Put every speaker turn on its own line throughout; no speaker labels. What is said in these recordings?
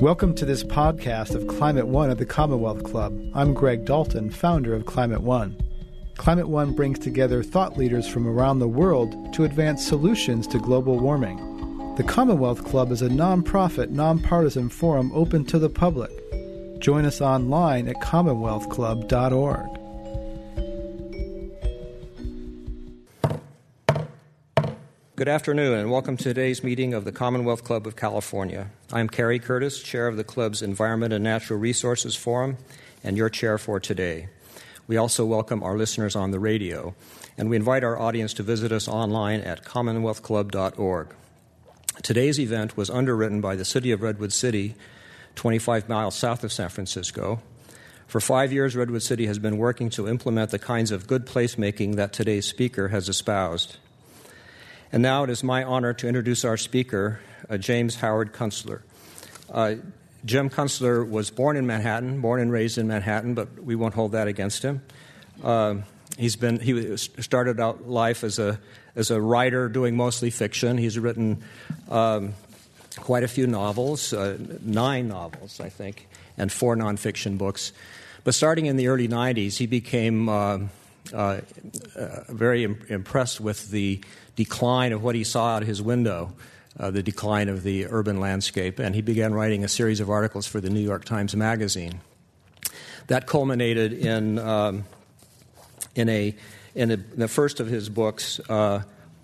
Welcome to this podcast of Climate One at the Commonwealth Club. I'm Greg Dalton, founder of Climate One. Climate One brings together thought leaders from around the world to advance solutions to global warming. The Commonwealth Club is a nonprofit, nonpartisan forum open to the public. Join us online at commonwealthclub.org.
Good afternoon, and welcome to today's meeting of the Commonwealth Club of California. I'm Kerry Curtis, chair of the club's Environment and Natural Resources Forum, and your chair for today. We also welcome our listeners on the radio, and we invite our audience to visit us online at commonwealthclub.org. Today's event was underwritten by the City of Redwood City, 25 miles south of San Francisco. For five years, Redwood City has been working to implement the kinds of good placemaking that today's speaker has espoused. And now it is my honor to introduce our speaker, uh, James Howard Kunstler. Uh, Jim Kunstler was born in Manhattan, born and raised in Manhattan, but we won't hold that against him. Uh, he's been he started out life as a as a writer, doing mostly fiction. He's written um, quite a few novels, uh, nine novels, I think, and four nonfiction books. But starting in the early '90s, he became uh, uh, very Im- impressed with the decline of what he saw out his window, uh, the decline of the urban landscape, and he began writing a series of articles for the New York Times Magazine. That culminated in, um, in, a, in, a, in, the first of his books uh,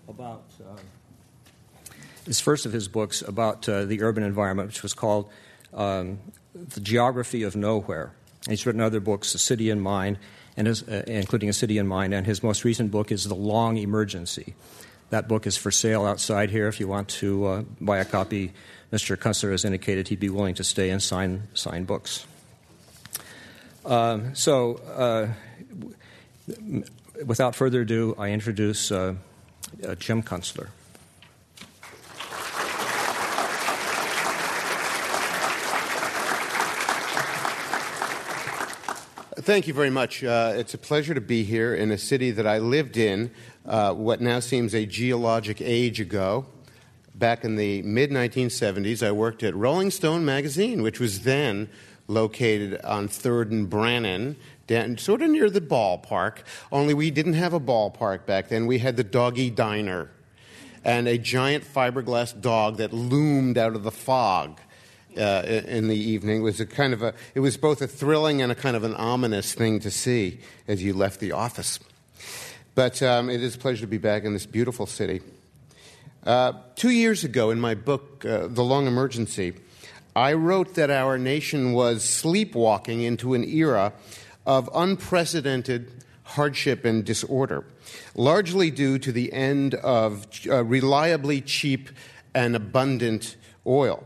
about uh, his first of his books about uh, the urban environment, which was called um, "The Geography of Nowhere." And he's written other books, "The City in Mind," and his, uh, including "A City in Mind," and his most recent book is "The Long Emergency." That book is for sale outside here. If you want to uh, buy a copy, Mr. Kunstler has indicated he'd be willing to stay and sign, sign books. Um, so, uh, without further ado, I introduce uh, uh Jim Kunstler.
Thank you very much. Uh, it's a pleasure to be here in a city that I lived in uh, what now seems a geologic age ago. Back in the mid 1970s, I worked at Rolling Stone magazine, which was then located on 3rd and Brannan, down, sort of near the ballpark. Only we didn't have a ballpark back then. We had the Doggy Diner and a giant fiberglass dog that loomed out of the fog. Uh, in the evening it was a kind of a it was both a thrilling and a kind of an ominous thing to see as you left the office but um, it is a pleasure to be back in this beautiful city. Uh, two years ago, in my book, uh, The Long Emergency, I wrote that our nation was sleepwalking into an era of unprecedented hardship and disorder, largely due to the end of uh, reliably cheap and abundant oil.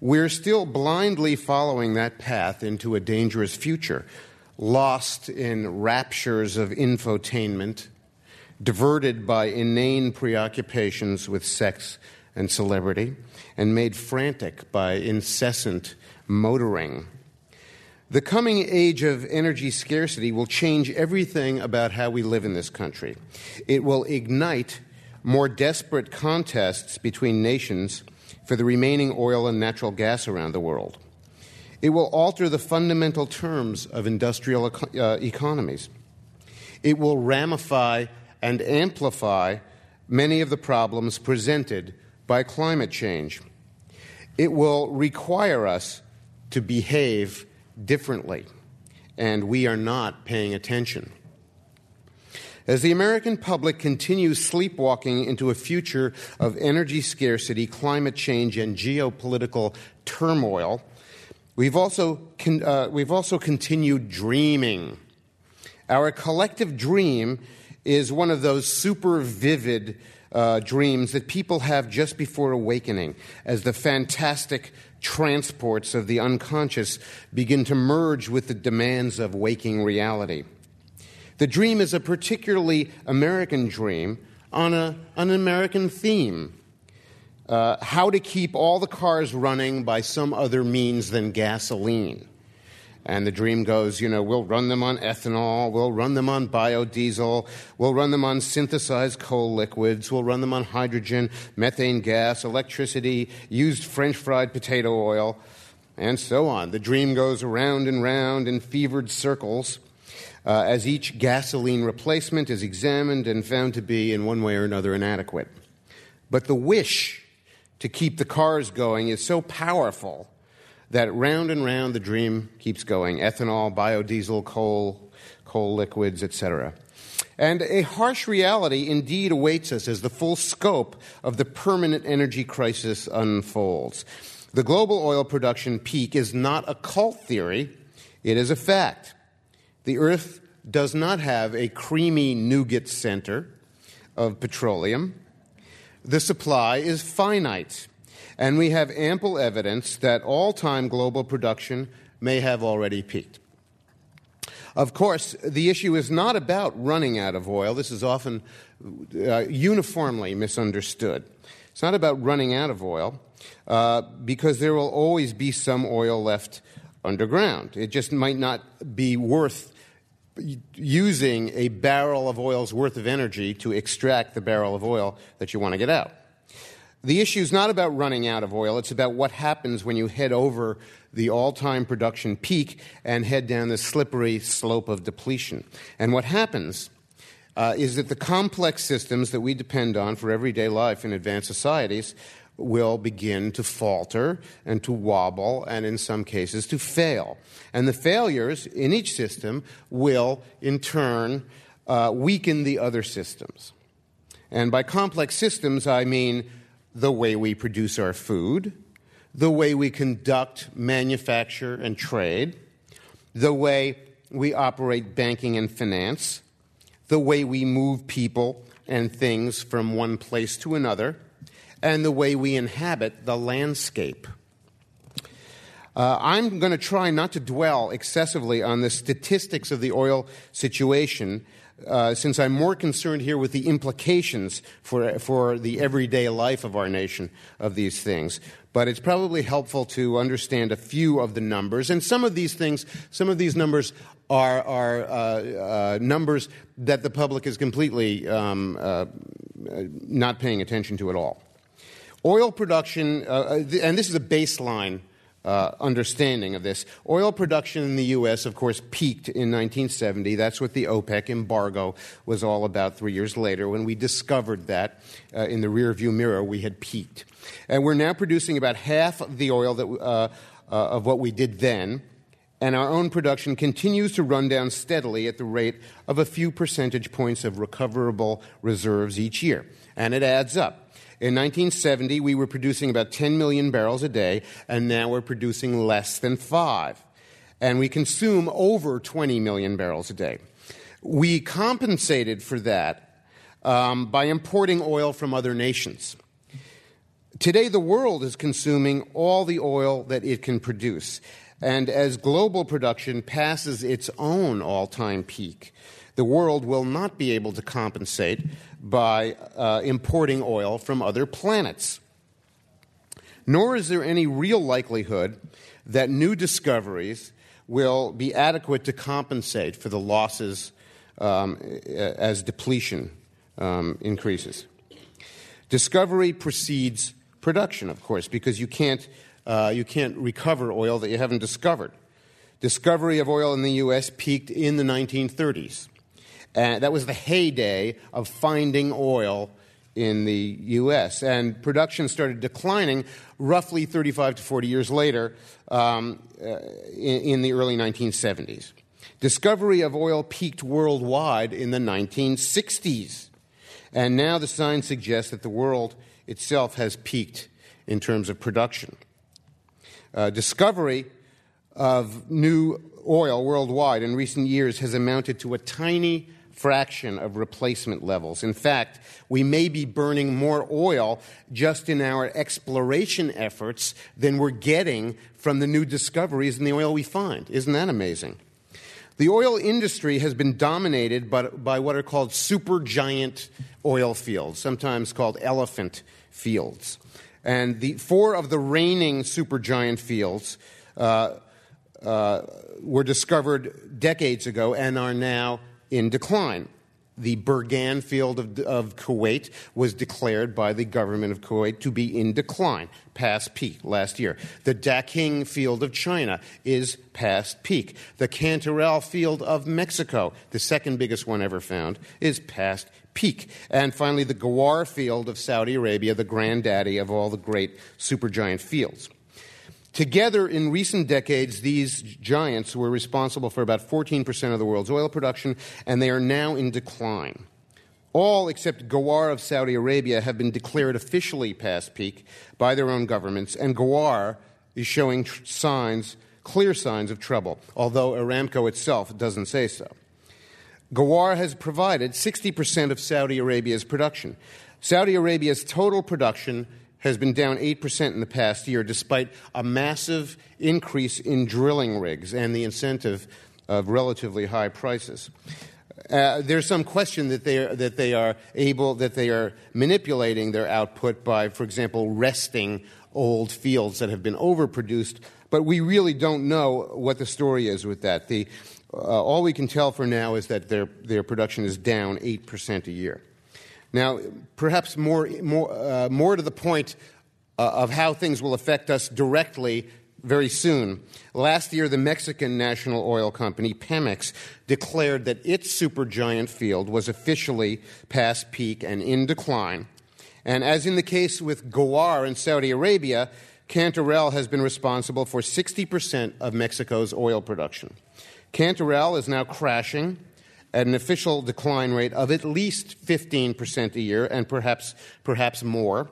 We're still blindly following that path into a dangerous future lost in raptures of infotainment, diverted by inane preoccupations with sex and celebrity, and made frantic by incessant motoring. The coming age of energy scarcity will change everything about how we live in this country. It will ignite more desperate contests between nations for the remaining oil and natural gas around the world. It will alter the fundamental terms of industrial uh, economies. It will ramify and amplify many of the problems presented by climate change. It will require us to behave differently, and we are not paying attention. As the American public continues sleepwalking into a future of energy scarcity, climate change, and geopolitical turmoil, We've also, con- uh, we've also continued dreaming. Our collective dream is one of those super vivid uh, dreams that people have just before awakening as the fantastic transports of the unconscious begin to merge with the demands of waking reality. The dream is a particularly American dream on a, an American theme uh, how to keep all the cars running by some other means than gasoline. And the dream goes, you know, we'll run them on ethanol, we'll run them on biodiesel, we'll run them on synthesized coal liquids, we'll run them on hydrogen, methane gas, electricity, used French fried potato oil. and so on. The dream goes round and round in fevered circles uh, as each gasoline replacement is examined and found to be, in one way or another, inadequate. But the wish to keep the cars going is so powerful that round and round the dream keeps going ethanol, biodiesel, coal, coal liquids, etc. And a harsh reality indeed awaits us as the full scope of the permanent energy crisis unfolds. The global oil production peak is not a cult theory, it is a fact. The Earth does not have a creamy nougat center of petroleum. The supply is finite, and we have ample evidence that all time global production may have already peaked. Of course, the issue is not about running out of oil. This is often uh, uniformly misunderstood. It's not about running out of oil uh, because there will always be some oil left underground. It just might not be worth using a barrel of oil's worth of energy to extract the barrel of oil that you want to get out. The issue is not about running out of oil, it's about what happens when you head over the all time production peak and head down the slippery slope of depletion. And what happens uh, is that the complex systems that we depend on for everyday life in advanced societies will begin to falter and to wobble and in some cases to fail. And the failures in each system will in turn uh, weaken the other systems. And by complex systems, I mean the way we produce our food, the way we conduct manufacture and trade, the way we operate banking and finance, the way we move people and things from one place to another, and the way we inhabit the landscape. Uh, I'm going to try not to dwell excessively on the statistics of the oil situation uh, since I'm more concerned here with the implications for, for the everyday life of our nation of these things. But it's probably helpful to understand a few of the numbers. And some of these things, some of these numbers are, are uh, uh, numbers that the public is completely um, uh, not paying attention to at all. Oil production, uh, uh, and this is a baseline uh, understanding of this. Oil production in the U.S., of course, peaked in 1970. That's what the OPEC embargo was all about three years later when we discovered that uh, in the rearview mirror we had peaked. And we're now producing about half the oil that, uh, uh, of what we did then. And our own production continues to run down steadily at the rate of a few percentage points of recoverable reserves each year. And it adds up. In 1970, we were producing about 10 million barrels a day, and now we're producing less than five. And we consume over 20 million barrels a day. We compensated for that um, by importing oil from other nations. Today, the world is consuming all the oil that it can produce. And as global production passes its own all time peak, the world will not be able to compensate by uh, importing oil from other planets. Nor is there any real likelihood that new discoveries will be adequate to compensate for the losses um, as depletion um, increases. Discovery precedes production, of course, because you can't, uh, you can't recover oil that you haven't discovered. Discovery of oil in the U.S. peaked in the 1930s. And that was the heyday of finding oil in the U.S. And production started declining roughly 35 to 40 years later um, uh, in, in the early 1970s. Discovery of oil peaked worldwide in the 1960s. And now the signs suggest that the world itself has peaked in terms of production. Uh, discovery of new oil worldwide in recent years has amounted to a tiny fraction of replacement levels. In fact, we may be burning more oil just in our exploration efforts than we're getting from the new discoveries in the oil we find. Isn't that amazing? The oil industry has been dominated by, by what are called supergiant oil fields, sometimes called elephant fields. And the, four of the reigning supergiant fields uh, uh, were discovered decades ago and are now in decline. The Burgan field of, of, Kuwait was declared by the government of Kuwait to be in decline, past peak last year. The Daqing field of China is past peak. The Cantarell field of Mexico, the second biggest one ever found, is past peak. And finally, the Ghawar field of Saudi Arabia, the granddaddy of all the great supergiant fields. Together, in recent decades, these giants were responsible for about 14% of the world's oil production, and they are now in decline. All except Ghawar of Saudi Arabia have been declared officially past peak by their own governments, and Ghawar is showing tr- signs, clear signs of trouble, although Aramco itself doesn't say so. Ghawar has provided 60% of Saudi Arabia's production. Saudi Arabia's total production has been down 8% in the past year, despite a massive increase in drilling rigs and the incentive of relatively high prices. Uh, there's some question that they, are, that they are able, that they are manipulating their output by, for example, resting old fields that have been overproduced, but we really don't know what the story is with that. The, uh, all we can tell for now is that their, their production is down 8% a year. Now, perhaps more, more, uh, more to the point uh, of how things will affect us directly very soon. Last year, the Mexican national oil company, Pemex, declared that its supergiant field was officially past peak and in decline. And as in the case with Ghawar in Saudi Arabia, Cantarell has been responsible for 60% of Mexico's oil production. Cantarell is now crashing an official decline rate of at least 15% a year and perhaps, perhaps more.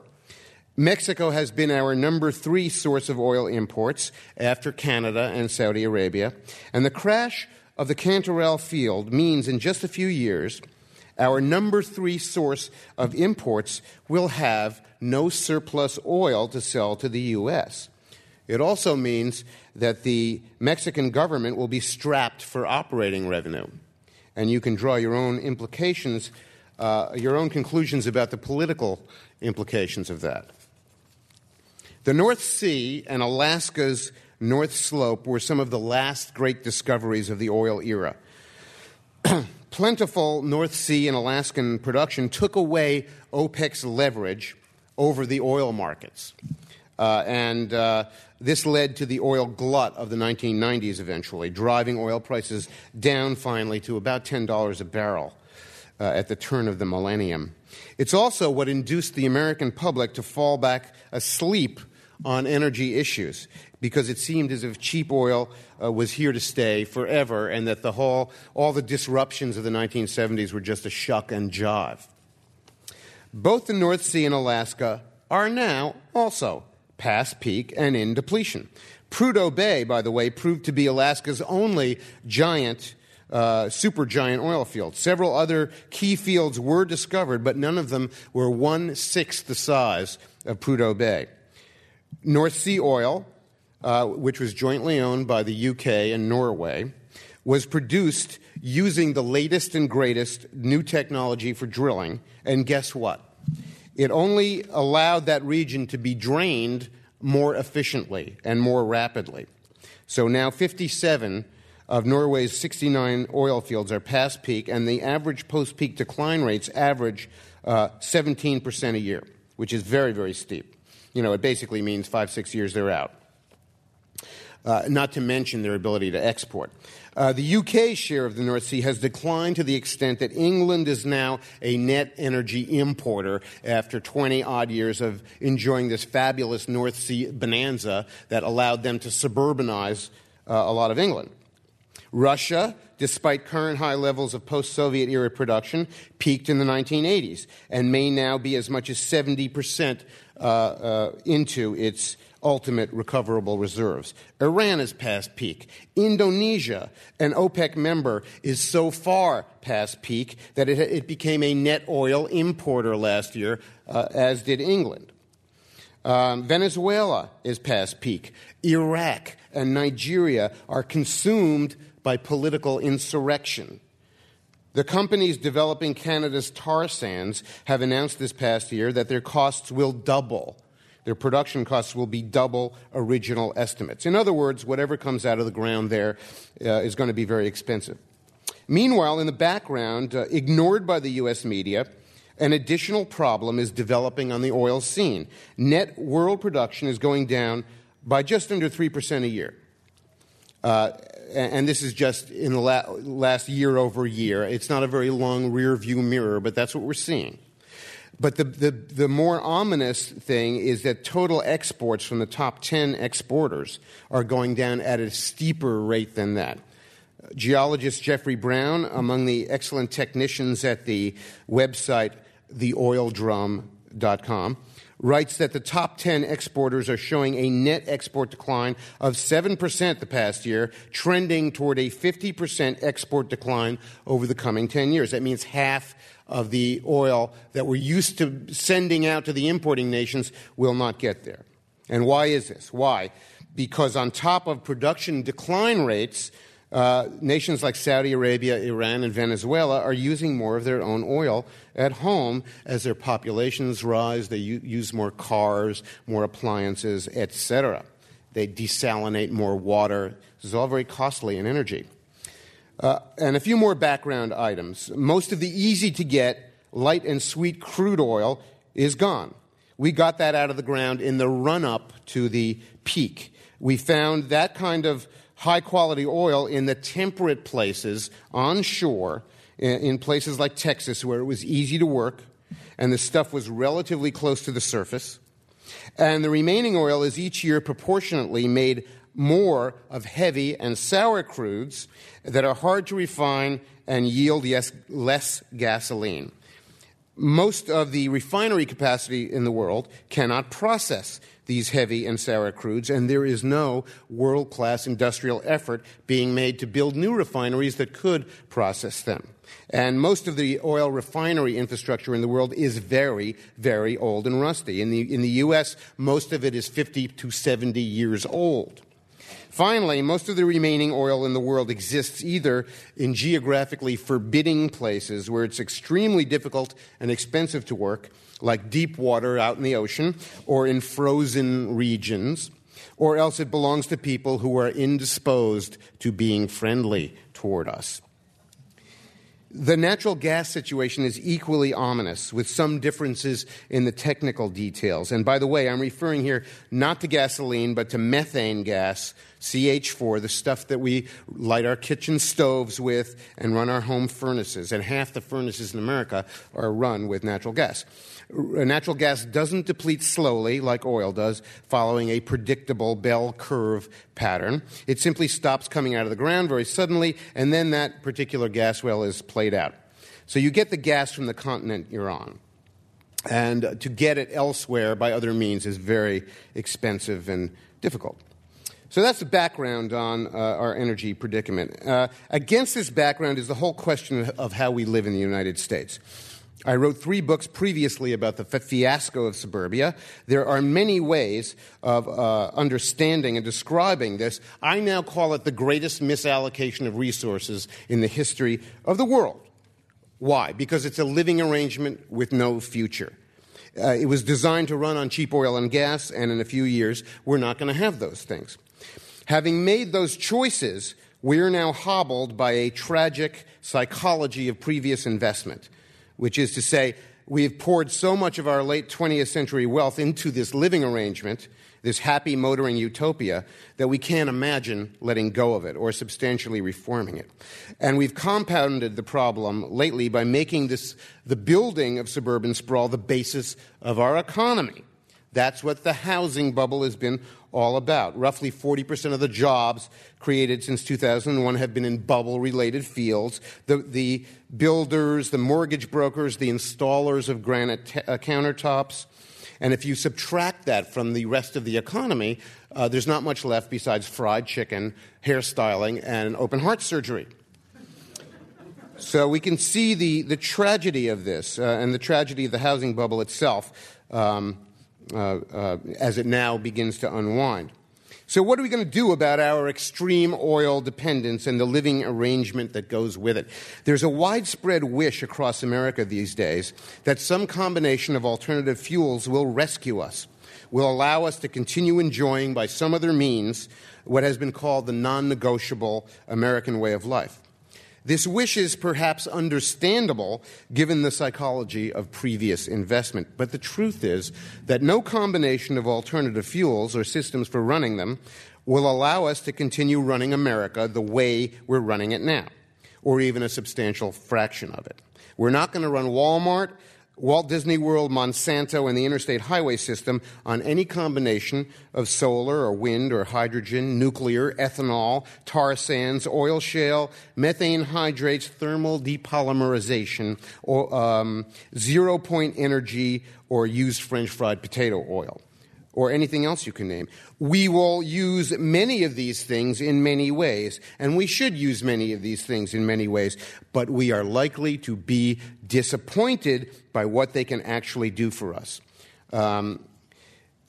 Mexico has been our number three source of oil imports after Canada and Saudi Arabia. And the crash of the Cantarell field means in just a few years, our number three source of imports will have no surplus oil to sell to the U.S. It also means that the Mexican government will be strapped for operating revenue and you can draw your own implications, uh, your own conclusions about the political implications of that. The North Sea and Alaska's North Slope were some of the last great discoveries of the oil era. Plentiful North Sea and Alaskan production took away OPEC's leverage over the oil markets. Uh, and uh, this led to the oil glut of the 1990s eventually, driving oil prices down finally to about $10 a barrel uh, at the turn of the millennium. It's also what induced the American public to fall back asleep on energy issues because it seemed as if cheap oil uh, was here to stay forever and that the whole, all the disruptions of the 1970s were just a shuck and jive. Both the North Sea and Alaska are now also past peak and in depletion. Prudhoe Bay, by the way, proved to be Alaska's only giant, uh, supergiant oil field. Several other key fields were discovered, but none of them were one sixth the size of Prudhoe Bay. North Sea Oil, uh, which was jointly owned by the UK and Norway, was produced using the latest and greatest new technology for drilling. And guess what? It only allowed that region to be drained more efficiently and more rapidly. So now 57 of Norway's 69 oil fields are past peak, and the average post peak decline rates average uh, 17% a year, which is very, very steep. You know, it basically means five, six years they're out. Uh, not to mention their ability to export. Uh, the UK share of the North Sea has declined to the extent that England is now a net energy importer after 20 odd years of enjoying this fabulous North Sea bonanza that allowed them to suburbanize uh, a lot of England. Russia, despite current high levels of post Soviet era production, peaked in the 1980s and may now be as much as 70% uh, uh, into its ultimate recoverable reserves. Iran is past peak. Indonesia, an OPEC member, is so far past peak that it, it became a net oil importer last year, uh, as did England. Um, Venezuela is past peak. Iraq and Nigeria are consumed by political insurrection. The companies developing Canada's tar sands have announced this past year that their costs will double their production costs will be double original estimates. In other words, whatever comes out of the ground there uh, is going to be very expensive. Meanwhile, in the background, uh, ignored by the U.S. media, an additional problem is developing on the oil scene. Net world production is going down by just under 3% a year. Uh, and this is just in the la- last year over year. It's not a very long rear view mirror, but that's what we're seeing. But the, the, the, more ominous thing is that total exports from the top 10 exporters are going down at a steeper rate than that. Geologist Jeffrey Brown, among the excellent technicians at the website theoildrum.com, writes that the top 10 exporters are showing a net export decline of 7% the past year, trending toward a 50% export decline over the coming 10 years. That means half of the oil that we're used to sending out to the importing nations will not get there. And why is this? Why? Because on top of production decline rates, uh, nations like Saudi Arabia, Iran, and Venezuela are using more of their own oil at home as their populations rise. They u- use more cars, more appliances, etc. They desalinate more water. This is all very costly in energy. Uh, and a few more background items. Most of the easy to get light and sweet crude oil is gone. We got that out of the ground in the run up to the peak. We found that kind of high quality oil in the temperate places on shore, in places like Texas, where it was easy to work and the stuff was relatively close to the surface. And the remaining oil is each year proportionately made more of heavy and sour crudes that are hard to refine and yield yes, less gasoline. Most of the refinery capacity in the world cannot process these heavy and sour crudes, and there is no world class industrial effort being made to build new refineries that could process them. And most of the oil refinery infrastructure in the world is very, very old and rusty. In the, in the U.S., most of it is 50 to 70 years old. Finally, most of the remaining oil in the world exists either in geographically forbidding places where it's extremely difficult and expensive to work, like deep water out in the ocean, or in frozen regions, or else it belongs to people who are indisposed to being friendly toward us. The natural gas situation is equally ominous, with some differences in the technical details. And by the way, I'm referring here not to gasoline, but to methane gas, CH4, the stuff that we light our kitchen stoves with and run our home furnaces. And half the furnaces in America are run with natural gas. Uh, natural gas doesn't deplete slowly like oil does, following a predictable bell curve pattern. It simply stops coming out of the ground very suddenly, and then that particular gas well is played out. So you get the gas from the continent you're on. And to get it elsewhere by other means is very expensive and difficult. So that's the background on uh, our energy predicament. Uh, against this background is the whole question of how we live in the United States. I wrote three books previously about the fiasco of suburbia. There are many ways of uh, understanding and describing this. I now call it the greatest misallocation of resources in the history of the world. Why? Because it's a living arrangement with no future. Uh, it was designed to run on cheap oil and gas, and in a few years, we're not going to have those things. Having made those choices, we're now hobbled by a tragic psychology of previous investment which is to say, we have poured so much of our late 20th century wealth into this living arrangement, this happy motoring utopia, that we can't imagine letting go of it or substantially reforming it. And we've compounded the problem lately by making this, the building of suburban sprawl the basis of our economy. That's what the housing bubble has been all about. Roughly 40% of the jobs created since 2001 have been in bubble related fields. The, the, builders, the mortgage brokers, the installers of granite t- uh, countertops. And if you subtract that from the rest of the economy, uh, there's not much left besides fried chicken, hairstyling, and open heart surgery. So we can see the, the tragedy of this uh, and the tragedy of the housing bubble itself um, Uh, uh, as it now begins to unwind. So, what are we going to do about our extreme oil dependence and the living arrangement that goes with it? There's a widespread wish across America these days that some combination of alternative fuels will rescue us, will allow us to continue enjoying, by some other means, what has been called the non negotiable American way of life. This wish is perhaps understandable given the psychology of previous investment, but the truth is that no combination of alternative fuels or systems for running them will allow us to continue running America the way we're running it now, or even a substantial fraction of it. We're not going to run Walmart Walt Disney World, Monsanto, and the interstate highway system on any combination of solar or wind or hydrogen, nuclear, ethanol, tar sands, oil shale, methane hydrates, thermal depolymerization, or um, zero point energy, or used French fried potato oil or anything else you can name. We will use many of these things in many ways, and we should use many of these things in many ways, but we are likely to be disappointed by what they can actually do for us. Um,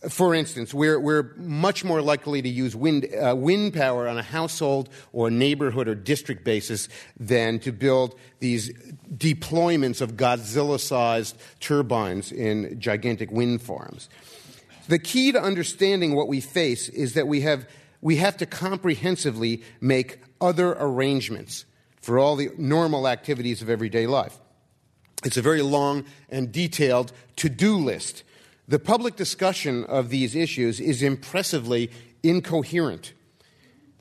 for instance, we're, we're, much more likely to use wind, uh, wind power on a household or neighborhood or district basis than to build these deployments of Godzilla sized turbines in gigantic wind farms. The key to understanding what we face is that we have, we have to comprehensively make other arrangements for all the normal activities of everyday life. It's a very long and detailed to do list. The public discussion of these issues is impressively incoherent.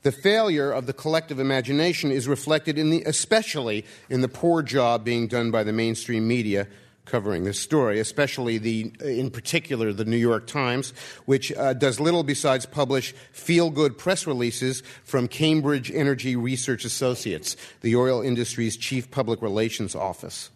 The failure of the collective imagination is reflected in the, especially in the poor job being done by the mainstream media covering this story, especially the, in particular, the New York Times, which uh, does little besides publish feel good press releases from Cambridge Energy Research Associates, the oil industry's chief public relations office.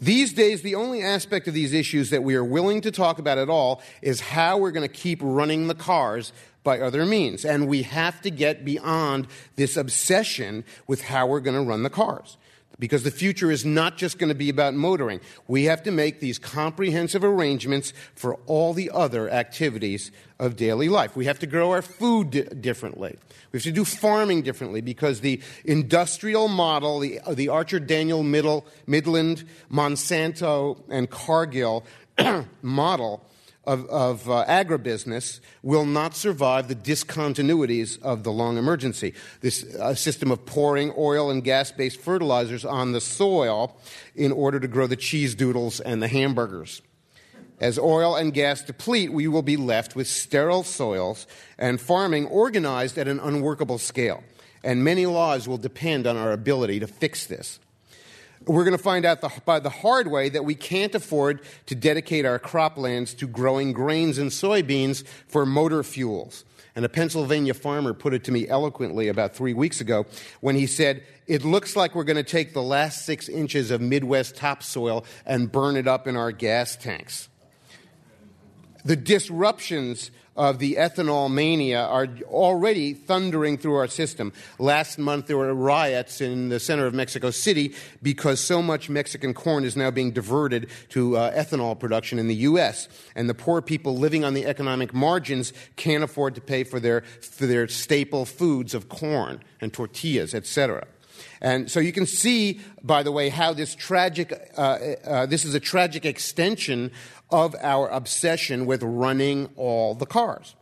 These days, the only aspect of these issues that we are willing to talk about at all is how we're going to keep running the cars by other means. And we have to get beyond this obsession with how we're going to run the cars because the future is not just going to be about motoring. We have to make these comprehensive arrangements for all the other activities of daily life. We have to grow our food di- differently. We have to do farming differently because the industrial model, the, the Archer Daniel Middle, Midland, Monsanto, and Cargill model, of, of uh, agribusiness will not survive the discontinuities of the long emergency. This uh, system of pouring oil and gas based fertilizers on the soil in order to grow the cheese doodles and the hamburgers. As oil and gas deplete, we will be left with sterile soils and farming organized at an unworkable scale. And many laws will depend on our ability to fix this. We're going to find out the, by the hard way that we can't afford to dedicate our croplands to growing grains and soybeans for motor fuels. And a Pennsylvania farmer put it to me eloquently about three weeks ago when he said, It looks like we're going to take the last six inches of Midwest topsoil and burn it up in our gas tanks. The disruptions of the ethanol mania are already thundering through our system. Last month, there were riots in the center of Mexico City because so much Mexican corn is now being diverted to uh, ethanol production in the U.S. And the poor people living on the economic margins can't afford to pay for their, for their staple foods of corn and tortillas, etc. And so you can see, by the way, how this tragic, uh, uh, this is a tragic extension of our obsession with running all the cars.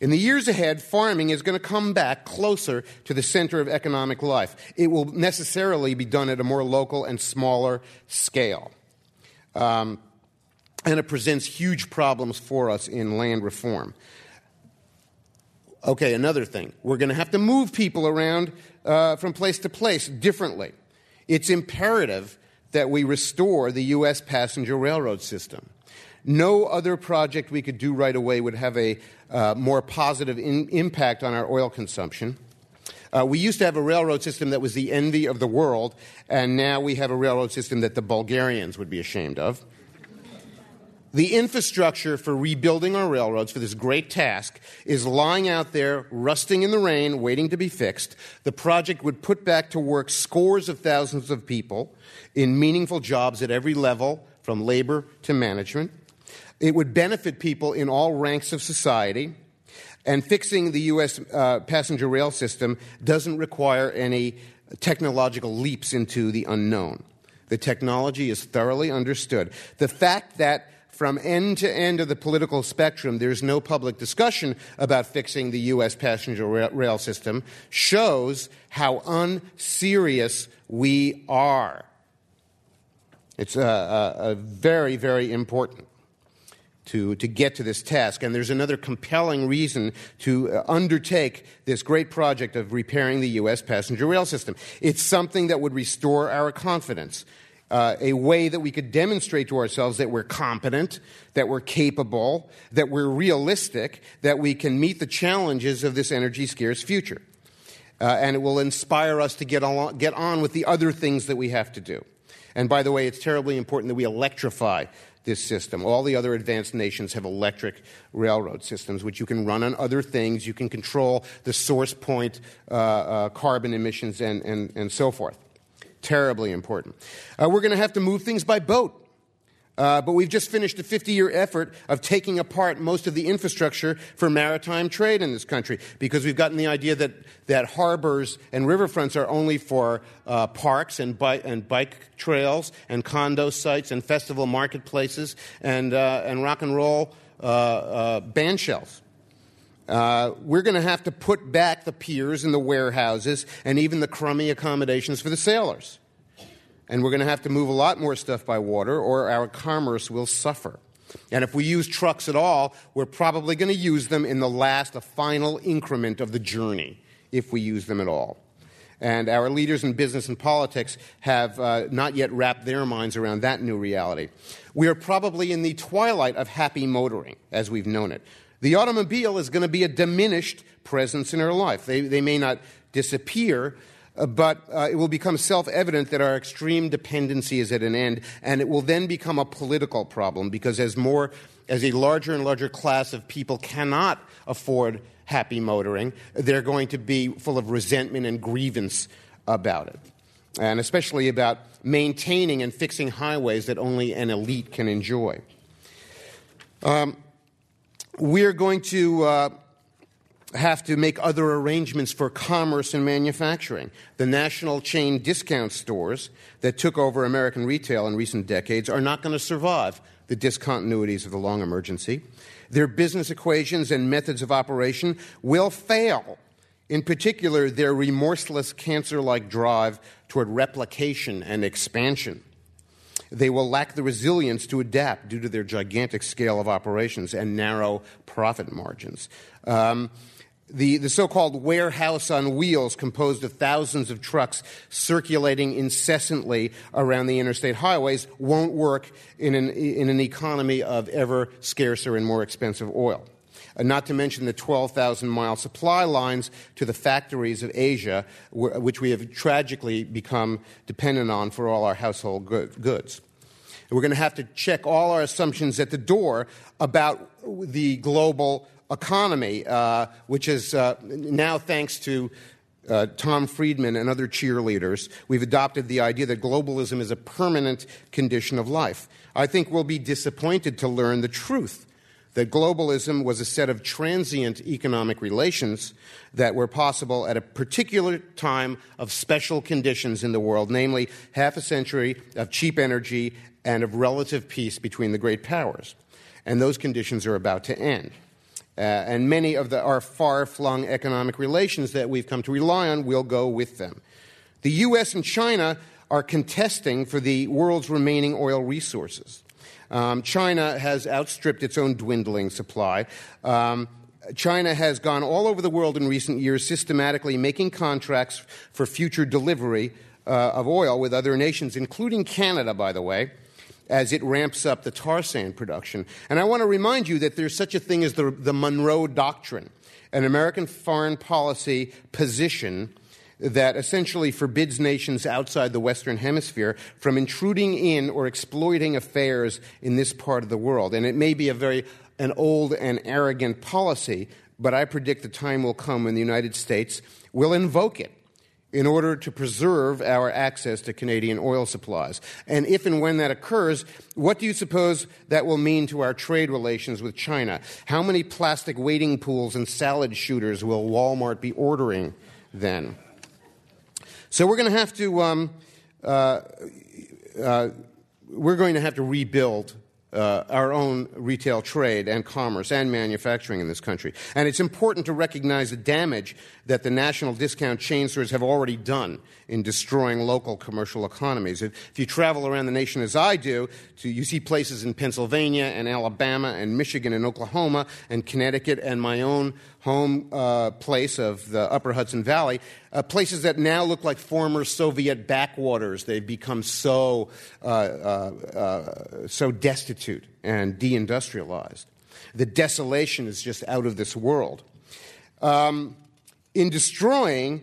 In the years ahead, farming is going to come back closer to the center of economic life. It will necessarily be done at a more local and smaller scale. Um, and it presents huge problems for us in land reform. Okay, another thing. We're going to have to move people around uh, from place to place differently. It's imperative that we restore the U.S. passenger railroad system. No other project we could do right away would have a uh, more positive in- impact on our oil consumption. Uh, we used to have a railroad system that was the envy of the world, and now we have a railroad system that the Bulgarians would be ashamed of. The infrastructure for rebuilding our railroads for this great task is lying out there, rusting in the rain, waiting to be fixed. The project would put back to work scores of thousands of people in meaningful jobs at every level, from labor to management. It would benefit people in all ranks of society. And fixing the U.S. Uh, passenger rail system doesn't require any technological leaps into the unknown. The technology is thoroughly understood. The fact that from end to end of the political spectrum, there's no public discussion about fixing the U.S. passenger rail system, shows how unserious we are. It's a, a, a very, very important to, to get to this task. And there's another compelling reason to uh, undertake this great project of repairing the U.S. passenger rail system. It's something that would restore our confidence. Uh, a way that we could demonstrate to ourselves that we're competent, that we're capable, that we're realistic, that we can meet the challenges of this energy scarce future. Uh, and it will inspire us to get, along, get on with the other things that we have to do. And by the way, it's terribly important that we electrify this system. All the other advanced nations have electric railroad systems, which you can run on other things. You can control the source point uh, uh, carbon emissions and, and, and so forth. Terribly important. Uh, we're going to have to move things by boat. Uh, but we've just finished a 50 year effort of taking apart most of the infrastructure for maritime trade in this country because we've gotten the idea that, that harbors and riverfronts are only for uh, parks and, bi- and bike trails and condo sites and festival marketplaces and, uh, and rock and roll uh, uh, band shells. Uh, we're going to have to put back the piers and the warehouses and even the crummy accommodations for the sailors and we're going to have to move a lot more stuff by water, or our commerce will suffer. And if we use trucks at all, we're probably going to use them in the last, the final increment of the journey, if we use them at all. And our leaders in business and politics have uh, not yet wrapped their minds around that new reality. We are probably in the twilight of happy motoring, as we've known it. The automobile is going to be a diminished presence in our life. They, they may not disappear, uh, but uh, it will become self evident that our extreme dependency is at an end, and it will then become a political problem because as more as a larger and larger class of people cannot afford happy motoring, they're going to be full of resentment and grievance about it. And especially about maintaining and fixing highways that only an elite can enjoy. Um, we're going to uh, have to make other arrangements for commerce and manufacturing. The national chain discount stores that took over American retail in recent decades are not going to survive the discontinuities of the long emergency. Their business equations and methods of operation will fail. In particular, their remorseless cancer like drive toward replication and expansion. They will lack the resilience to adapt due to their gigantic scale of operations and narrow profit margins. Um, the, the so called warehouse on wheels, composed of thousands of trucks circulating incessantly around the interstate highways, won't work in an, in an economy of ever scarcer and more expensive oil. Uh, not to mention the 12,000 mile supply lines to the factories of Asia, which we have tragically become dependent on for all our household goods. We're going to have to check all our assumptions at the door about the global economy, uh, which is uh, now thanks to uh, Tom Friedman and other cheerleaders, we've adopted the idea that globalism is a permanent condition of life. I think we'll be disappointed to learn the truth that globalism was a set of transient economic relations that were possible at a particular time of special conditions in the world, namely half a century of cheap energy and of relative peace between the great powers. And those conditions are about to end. Uh, and many of the, our far flung economic relations that we've come to rely on will go with them. The U.S. and China are contesting for the world's remaining oil resources. Um, China has outstripped its own dwindling supply. Um, China has gone all over the world in recent years, systematically making contracts for future delivery uh, of oil with other nations, including Canada, by the way as it ramps up the tar sand production. And I want to remind you that there's such a thing as the, the Monroe Doctrine, an American foreign policy position that essentially forbids nations outside the Western Hemisphere from intruding in or exploiting affairs in this part of the world. And it may be a very an old and arrogant policy, but I predict the time will come when the United States will invoke it in order to preserve our access to Canadian oil supplies. And if and when that occurs, what do you suppose that will mean to our trade relations with China? How many plastic wading pools and salad shooters will Walmart be ordering then? So we're going to have to. Um, uh, uh, we're going to have to rebuild uh, our own retail trade and commerce and manufacturing in this country. And it's important to recognize the damage that the national discount chain stores have already done in destroying local commercial economies. If, if you travel around the nation as I do, to, you see places in Pennsylvania and Alabama and Michigan and Oklahoma and Connecticut and my own home uh, place of the Upper Hudson Valley, uh, places that now look like former Soviet backwaters. They've become so, uh, uh, uh so destitute and deindustrialized. The desolation is just out of this world. Um, in destroying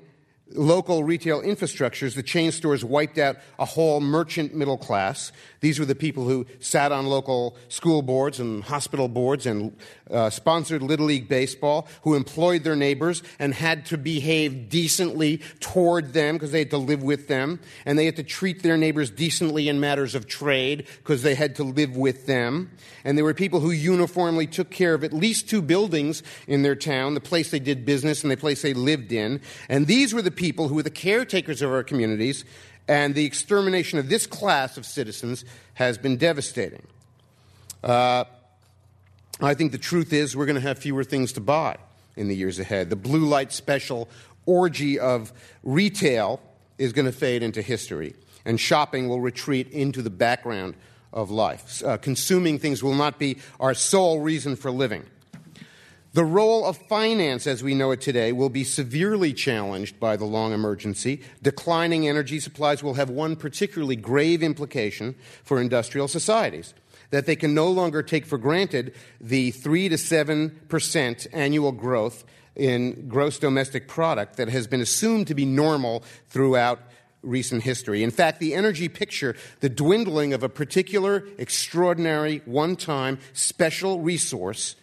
local retail infrastructures, the chain stores wiped out a whole merchant middle class. These were the people who sat on local school boards and hospital boards and uh, sponsored Little League Baseball, who employed their neighbors and had to behave decently toward them because they had to live with them. And they had to treat their neighbors decently in matters of trade because they had to live with them. And there were people who uniformly took care of at least two buildings in their town, the place they did business and the place they lived in. And these were the people who were the caretakers of our communities. And the extermination of this class of citizens has been devastating. Uh, I think the truth is we're going to have fewer things to buy in the years ahead. The blue light special orgy of retail is going to fade into history, and shopping will retreat into the background of life. Uh, consuming things will not be our sole reason for living. The role of finance as we know it today will be severely challenged by the long emergency. Declining energy supplies will have one particularly grave implication for industrial societies that they can no longer take for granted the 3 to 7% annual growth in gross domestic product that has been assumed to be normal throughout recent history. In fact, the energy picture, the dwindling of a particular extraordinary one time special resource,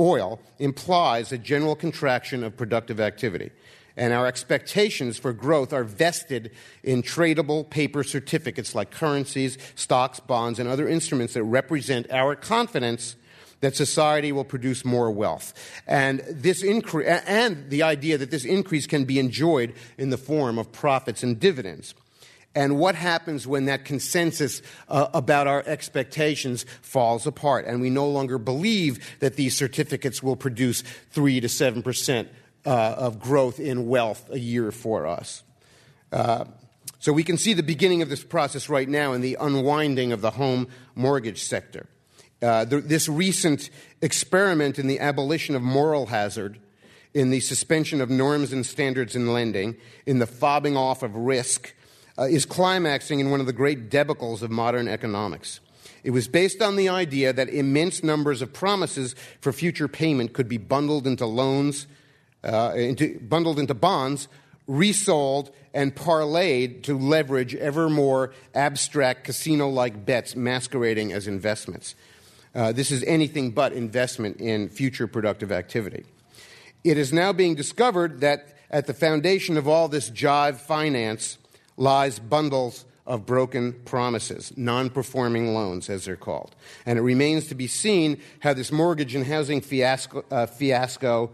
oil, implies a general contraction of productive activity and our expectations for growth are vested in tradable paper certificates like currencies, stocks, bonds, and other instruments that represent our confidence that society will produce more wealth. And this increase, and the idea that this increase can be enjoyed in the form of profits and dividends. And what happens when that consensus uh, about our expectations falls apart and we no longer believe that these certificates will produce 3 to 7 percent uh, of growth in wealth a year for us. Uh, so we can see the beginning of this process right now in the unwinding of the home mortgage sector. Uh, the, this recent experiment in the abolition of moral hazard, in the suspension of norms and standards in lending, in the fobbing off of risk, uh, is climaxing in one of the great debacles of modern economics. It was based on the idea that immense numbers of promises for future payment could be bundled into loans uh, into, bundled into bonds, resold, and parlayed to leverage ever more abstract casino like bets masquerading as investments. Uh, this is anything but investment in future productive activity. It is now being discovered that at the foundation of all this jive finance lies bundles of broken promises, non performing loans, as they're called. And it remains to be seen how this mortgage and housing fiasco, uh, fiasco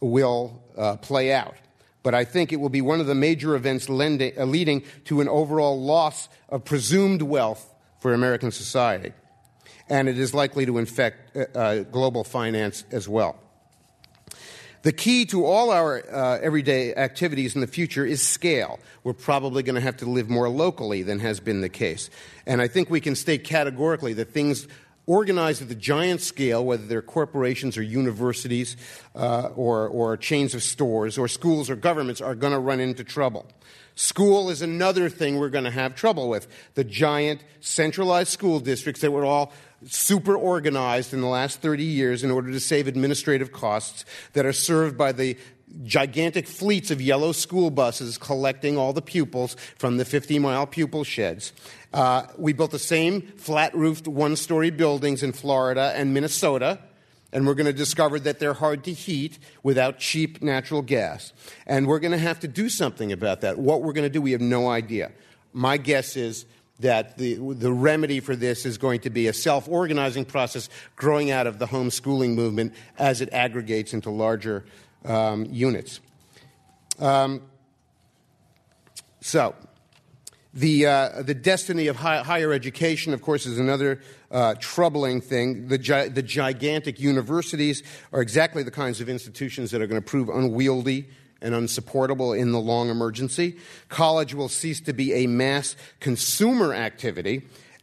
will uh, play out. But I think it will be one of the major events lending, uh, leading to an overall loss of presumed wealth for American society. And it is likely to infect uh, uh global finance as well. The key to all our uh, everyday activities in the future is scale. We're probably going to have to live more locally than has been the case. And I think we can state categorically that things organized at the giant scale, whether they're corporations or universities uh, or, or chains of stores or schools or governments, are going to run into trouble. School is another thing we're going to have trouble with. The giant centralized school districts that were all super organized in the last 30 years in order to save administrative costs that are served by the gigantic fleets of yellow school buses collecting all the pupils from the 50 mile pupil sheds. Uh, we built the same flat roofed one story buildings in Florida and Minnesota, and we're going to discover that they're hard to heat without cheap natural gas. And we're going to have to do something about that. What we're going to do, we have no idea. My guess is that the, the remedy for this is going to be a self organizing process growing out of the homeschooling movement as it aggregates into larger um, units. Um, so, The, uh, the destiny of high, higher education, of course, is another uh, troubling thing. The, gi- the gigantic universities are exactly the kinds of institutions that are going to prove unwieldy and unsupportable in the long emergency. College will cease to be a mass consumer activity,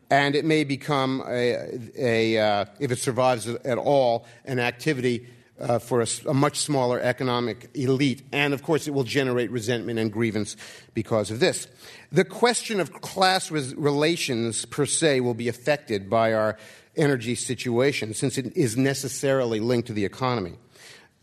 and it may become, a, a uh, if it survives at all, an activity uh, for a, a, much smaller economic elite. And of course, it will generate resentment and grievance because of this. The question of class res- relations per se will be affected by our energy situation since it is necessarily linked to the economy.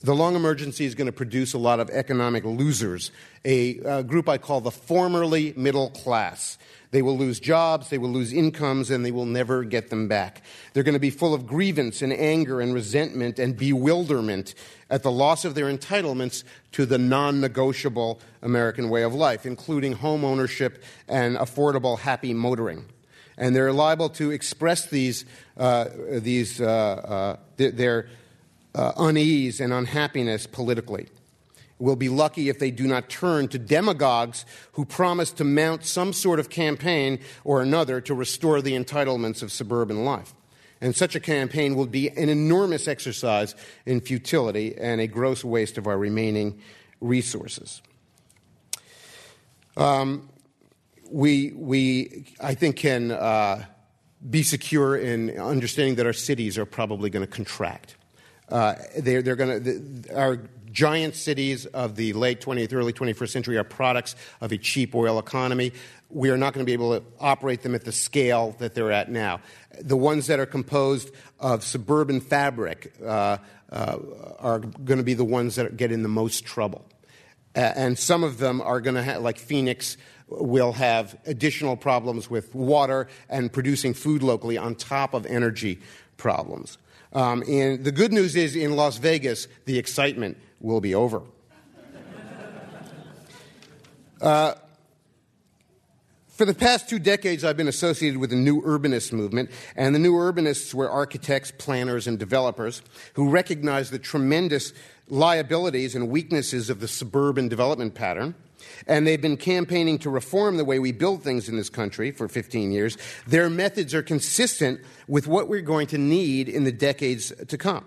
The long emergency is going to produce a lot of economic losers, a, a group I call the formerly middle class. They will lose jobs, they will lose incomes, and they will never get them back. They're going to be full of grievance and anger and resentment and bewilderment at the loss of their entitlements to the non negotiable American way of life, including home ownership and affordable, happy motoring. And they're liable to express these, uh, these uh, uh, their uh, unease and unhappiness politically We'll be lucky if they do not turn to demagogues who promise to mount some sort of campaign or another to restore the entitlements of suburban life. And such a campaign will be an enormous exercise in futility and a gross waste of our remaining resources. Um, we, we, I think, can uh, be secure in understanding that our cities are probably going to contract. Uh, they're, they're going to, our giant cities of the late 20th, early 21st century are products of a cheap oil economy. We are not going to be able to operate them at the scale that they're at now. The ones that are composed of suburban fabric uh, uh, are going to be the ones that get in the most trouble. And some of them are going to have, like Phoenix, will have additional problems with water and producing food locally on top of energy problems. Um, and the good news is in Las Vegas, the excitement will be over. Uh, for the past two decades, I've been associated with the New Urbanist movement, and the New Urbanists were architects, planners, and developers who recognized the tremendous liabilities and weaknesses of the suburban development pattern and they've been campaigning to reform the way we build things in this country for 15 years. Their methods are consistent with what we're going to need in the decades to come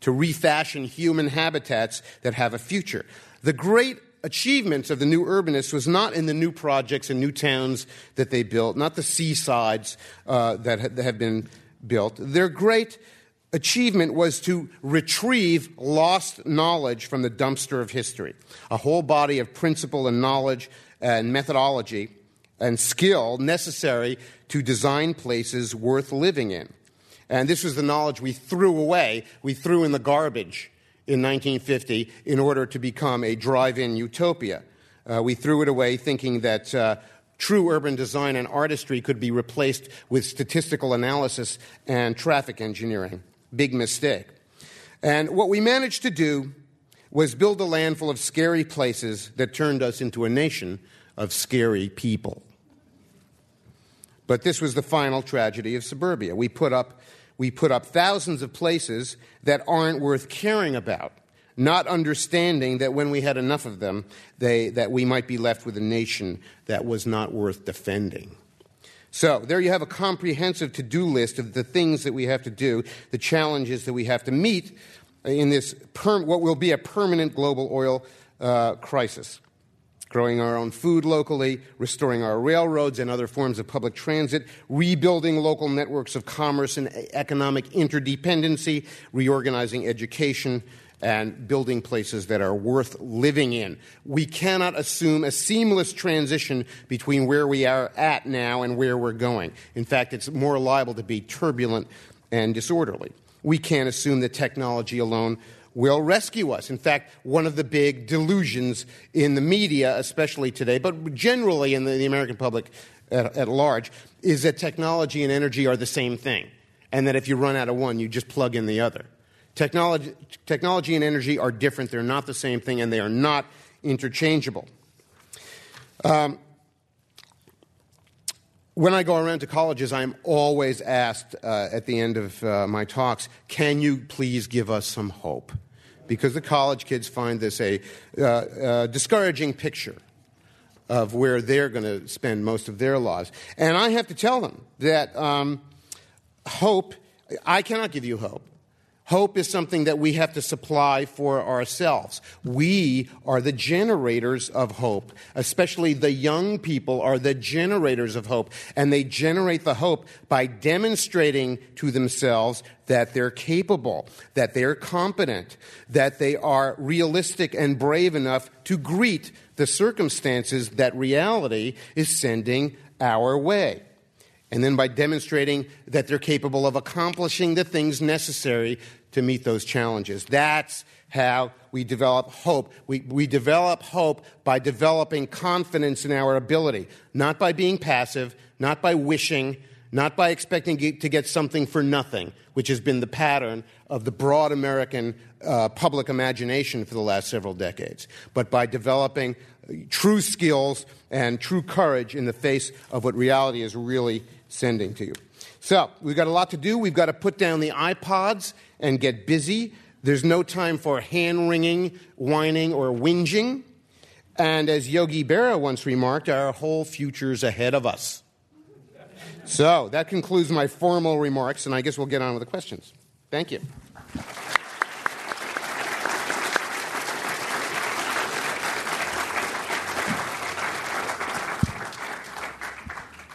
to refashion human habitats that have a future. The great achievements of the new urbanists was not in the new projects and new towns that they built, not the seasides uh, that have been built. Their great achievement was to retrieve lost knowledge from the dumpster of history, a whole body of principle and knowledge and methodology and skill necessary to design places worth living in. And this was the knowledge we threw away, we threw in the garbage in 1950 in order to become a drive in utopia. Uh, we threw it away thinking that uh, true urban design and artistry could be replaced with statistical analysis and traffic engineering. Big mistake. And what we managed to do was build a land full of scary places that turned us into a nation of scary people. But this was the final tragedy of suburbia. We put up, we put up thousands of places that aren't worth caring about, not understanding that when we had enough of them, they, that we might be left with a nation that was not worth defending. So, there you have a comprehensive to do list of the things that we have to do, the challenges that we have to meet in this, per- what will be a permanent global oil uh, crisis. Growing our own food locally, restoring our railroads and other forms of public transit, rebuilding local networks of commerce and economic interdependency, reorganizing education, and building places that are worth living in. We cannot assume a seamless transition between where we are at now and where we're going. In fact, it's more liable to be turbulent and disorderly. We can't assume that technology alone will rescue us. In fact, one of the big delusions in the media, especially today, but generally in the, the American public at, at large, is that technology and energy are the same thing, and that if you run out of one, you just plug in the other. Technology, technology and energy are different. They're not the same thing, and they are not interchangeable. Um, when I go around to colleges, I'm always asked uh, at the end of uh, my talks, can you please give us some hope? Because the college kids find this a uh, uh discouraging picture of where they're going to spend most of their lives. And I have to tell them that um, hope, I cannot give you hope. Hope is something that we have to supply for ourselves. We are the generators of hope. Especially the young people are the generators of hope. And they generate the hope by demonstrating to themselves that they're capable, that they're competent, that they are realistic and brave enough to greet the circumstances that reality is sending our way and then by demonstrating that they're capable of accomplishing the things necessary to meet those challenges. That's how we develop hope. We, we develop hope by developing confidence in our ability, not by being passive, not by wishing, not by expecting to get something for nothing, which has been the pattern of the broad American uh, public imagination for the last several decades, but by developing true skills and true courage in the face of what reality is really sending to you. So, we've got a lot to do. We've got to put down the iPods and get busy. There's no time for hand wringing, whining, or whinging. And as Yogi Berra once remarked, our whole future's ahead of us. So that concludes my formal remarks, and I guess we'll get on with the questions. Thank you.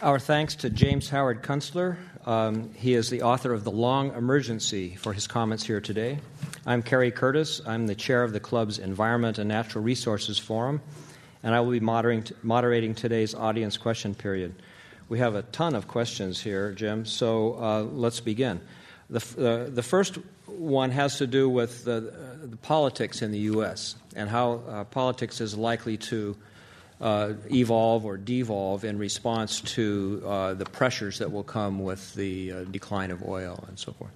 Our thanks to James Howard Kunstler. Um, he is the author of The Long Emergency for his comments here today. I'm Kerry Curtis. I'm the chair of the club's Environment and Natural Resources Forum, and I will be moderating, moderating today's audience question period. We have a ton of questions here, Jim, so uh, let's begin. The, uh, the first one has to do with the, uh, the politics in the U.S. and how uh, politics is likely to uh, evolve or devolve in response to uh, the pressures that will come with the uh, decline of oil and so forth?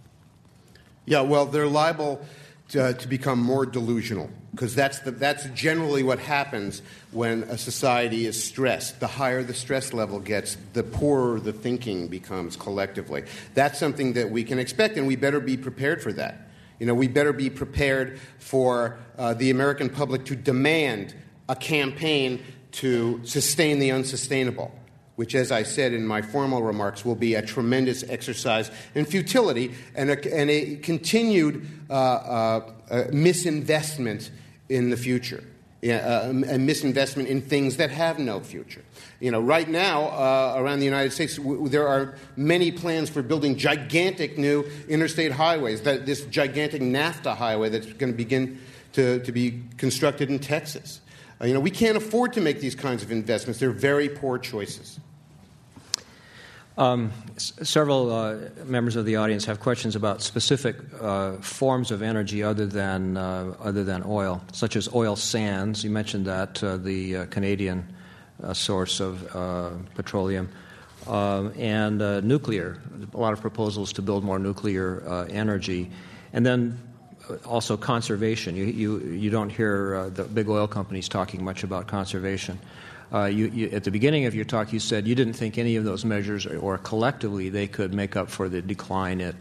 Yeah, well, they're liable to, to become more delusional because that's, that's generally what happens when a society is stressed. The higher the stress level gets, the poorer the thinking becomes collectively. That's something that we can expect, and we better be prepared for that. You know, we better be prepared for uh, the American public to demand a campaign to sustain the unsustainable, which, as I said in my formal remarks, will be a tremendous exercise in futility and a, and a continued uh, uh, uh, misinvestment in the future. Uh, a misinvestment in things that have no future. You know, right now uh, around the United States, w- there are many plans for building gigantic new interstate highways. That this gigantic NAFTA highway that's going to begin to, to be constructed in Texas. Uh, you know, we can't afford to make these kinds of investments. They're very poor choices.
Um, s- several uh, members of the audience have questions about specific uh, forms of energy other than uh, other than oil, such as oil sands. You mentioned that uh, the uh, Canadian source of petroleum um, and nuclear. A lot of proposals to build more nuclear energy, and then also conservation. You, you, you don't hear uh, the big oil companies talking much about conservation. Uh, you, you, at the beginning of your talk, you said you didn't think any of those measures, or, or collectively, they could make up for the decline at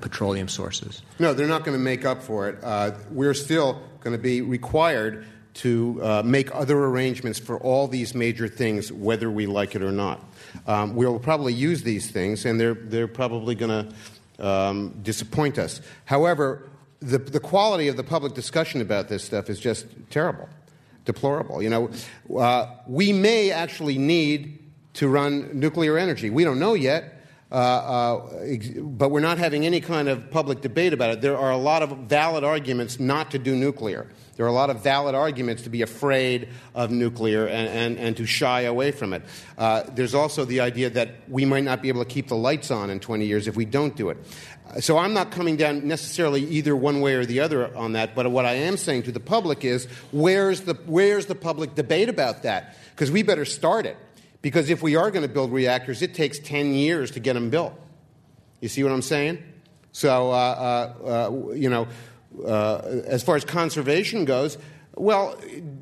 petroleum sources.
No, they're not going to make up for it. Uh, we're still going to be required to uh, make other arrangements for all these major things, whether we like it or not. Um, we'll probably use these things, and they're, they're probably going to um, disappoint us. However, the, the quality of the public discussion about this stuff is just terrible, deplorable. You know, uh, we may actually need to run nuclear energy. We don't know yet. Uh, uh, but we're not having any kind of public debate about it. There are a lot of valid arguments not to do nuclear. There are a lot of valid arguments to be afraid of nuclear and, and, and to shy away from it. Uh, there's also the idea that we might not be able to keep the lights on in 20 years if we don't do it. So I'm not coming down necessarily either one way or the other on that, but what I am saying to the public is where's the, where's the public debate about that? Because we better start it. Because if we are going to build reactors, it takes 10 years to get them built. You see what I'm saying? So, uh, uh, uh, you know, uh, as far as conservation goes, well,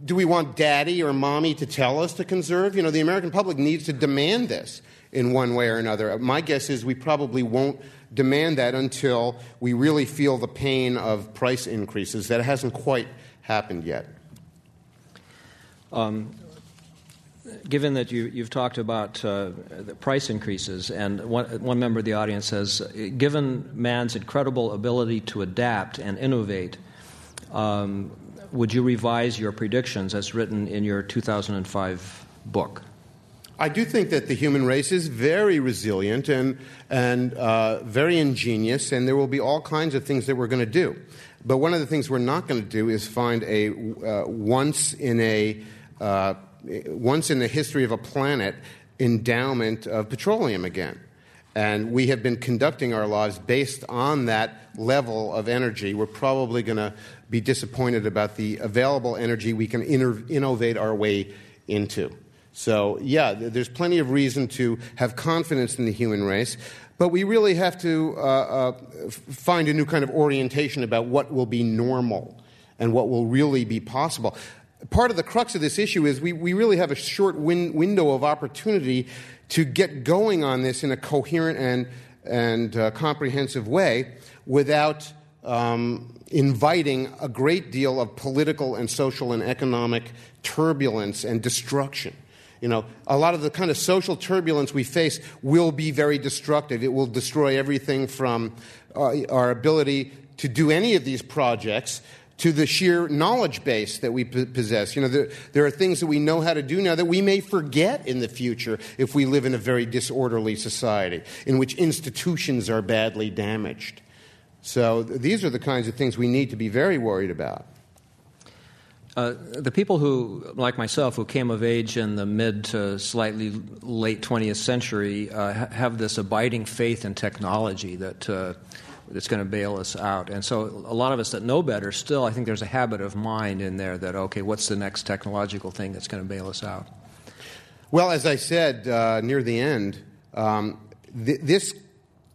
do we want daddy or mommy to tell us to conserve? You know, the American public needs to demand this in one way or another. My guess is we probably won't demand that until we really feel the pain of price increases. That hasn't quite happened yet.
Um, given that you, have talked about uh, the price increases, and one, one, member of the audience says, given man's incredible ability to adapt and innovate, um, would you revise your predictions as written in your 2005 book?
I do think that the human race is very resilient and, and uh, very ingenious, and there will be all kinds of things that we're going to do. But one of the things we're not going to do is find a uh, once in a uh, once in the history of a planet endowment of petroleum again. And we have been conducting our lives based on that level of energy. We're probably going to be disappointed about the available energy we can innovate our way into. So, yeah, there's plenty of reason to have confidence in the human race, but we really have to uh, uh, find a new kind of orientation about what will be normal and what will really be possible. Part of the crux of this issue is we, we really have a short win- window of opportunity to get going on this in a coherent and, and uh, comprehensive way without um, inviting a great deal of political and social and economic turbulence and destruction. You know, a lot of the kind of social turbulence we face will be very destructive. It will destroy everything from uh, our ability to do any of these projects to the sheer knowledge base that we possess. You know, there, there, are things that we know how to do now that we may forget in the future if we live in a very disorderly society in which institutions are badly damaged. So, th- these are the kinds of things we need to be very worried about.
Uh, the people who, like myself, who came of age in the mid to slightly late 20th century, uh, have this abiding faith in technology that uh, that's going to bail us out. And so, a lot of us that know better, still, I think there's a habit of mind in there that okay, what's the next technological thing that's going to bail us out?
Well, as I said uh, near the end, um, th- this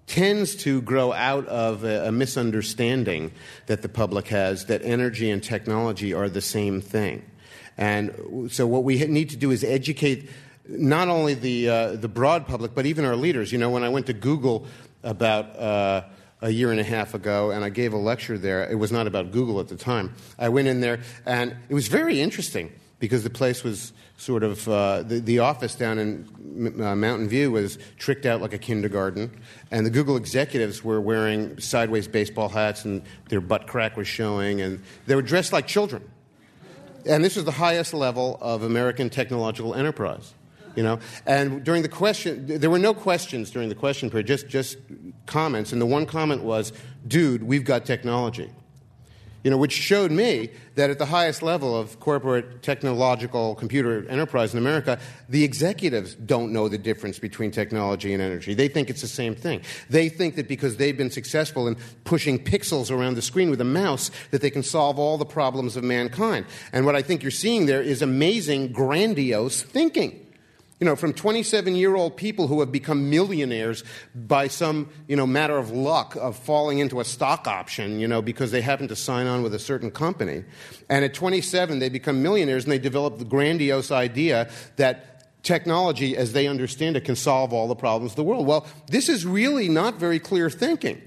tends to grow out of a, a, misunderstanding that the public has that energy and technology are the same thing. And so, what we need to do is educate not only the, uh, the broad public, but even our leaders. You know, when I went to Google about uh, a year and a half ago, and I gave a lecture there, it was not about Google at the time. I went in there, and it was very interesting because the place was sort of uh, the, the, office down in uh, Mountain View was tricked out like a kindergarten, and the Google executives were wearing sideways baseball hats, and their butt crack was showing, and they were dressed like children. And this was the highest level of American technological enterprise. You know, and during the question, there were no questions during the question period, just just comments. And the one comment was, "Dude, we've got technology." you know, which showed me that at the highest level of corporate technological computer enterprise in America, the executives don't know the difference between technology and energy. They think it's the same thing. They think that because they've been successful in pushing pixels around the screen with a mouse, that they can solve all the problems of mankind. And what I think you're seeing there is amazing, grandiose thinking you know, from 27 year old people who have become millionaires by some, you know, matter of luck of falling into a stock option, you know, because they happen to sign on with a certain company. And at 27, they become millionaires and they develop the grandiose idea that technology, as they understand it, can solve all the problems of the world. Well, this is really not very clear thinking.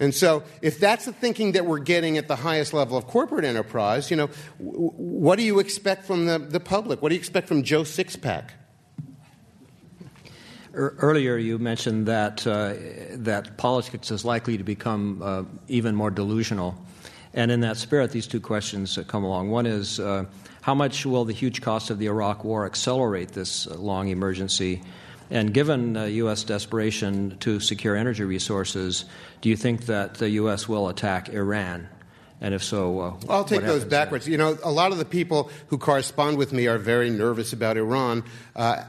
And so, if that's the thinking that we're getting at the highest level of corporate enterprise, you know, what do you expect from the, the public? What do you expect from Joe Sixpack?
Earlier, you mentioned that uh, that politics is likely to become uh, even more delusional, and in that spirit, these two questions come along. One is uh, how much will the huge cost of the Iraq War accelerate this long emergency? And given U.S. desperation to secure energy resources, do you think that the U.S. will attack Iran? And if so, uh,
I'll take those backwards. You know, a lot of the people who correspond with me are very nervous about Iran. Uh,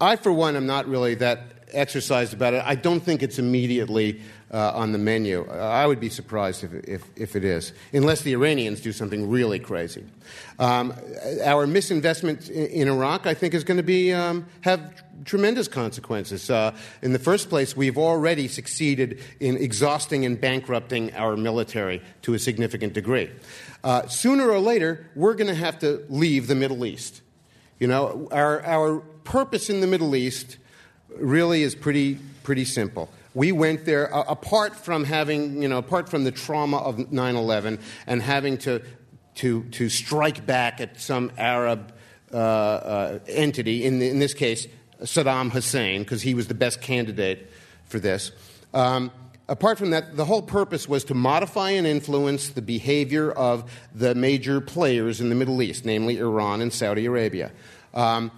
I, for one, am not really that exercised about it. I don't think it's immediately uh, on the menu. I would be surprised if, if, if, it is, unless the Iranians do something really crazy. Um, our misinvestment in, in, Iraq, I think, is going to be um, have tremendous consequences. Uh, in the first place, we've already succeeded in exhausting and bankrupting our military to a significant degree. Uh, sooner or later, we're going to have to leave the Middle East. You know, our, our purpose in the Middle East really is pretty, pretty simple. We went there, uh, apart from having, you know, apart from the trauma of 9 11 and having to, to, to strike back at some Arab uh, uh, entity, in, the, in, this case, Saddam Hussein, because he was the best candidate for this. Um, apart from that, the whole purpose was to modify and influence the behavior of the major players in the Middle East, namely Iran and Saudi Arabia. Um,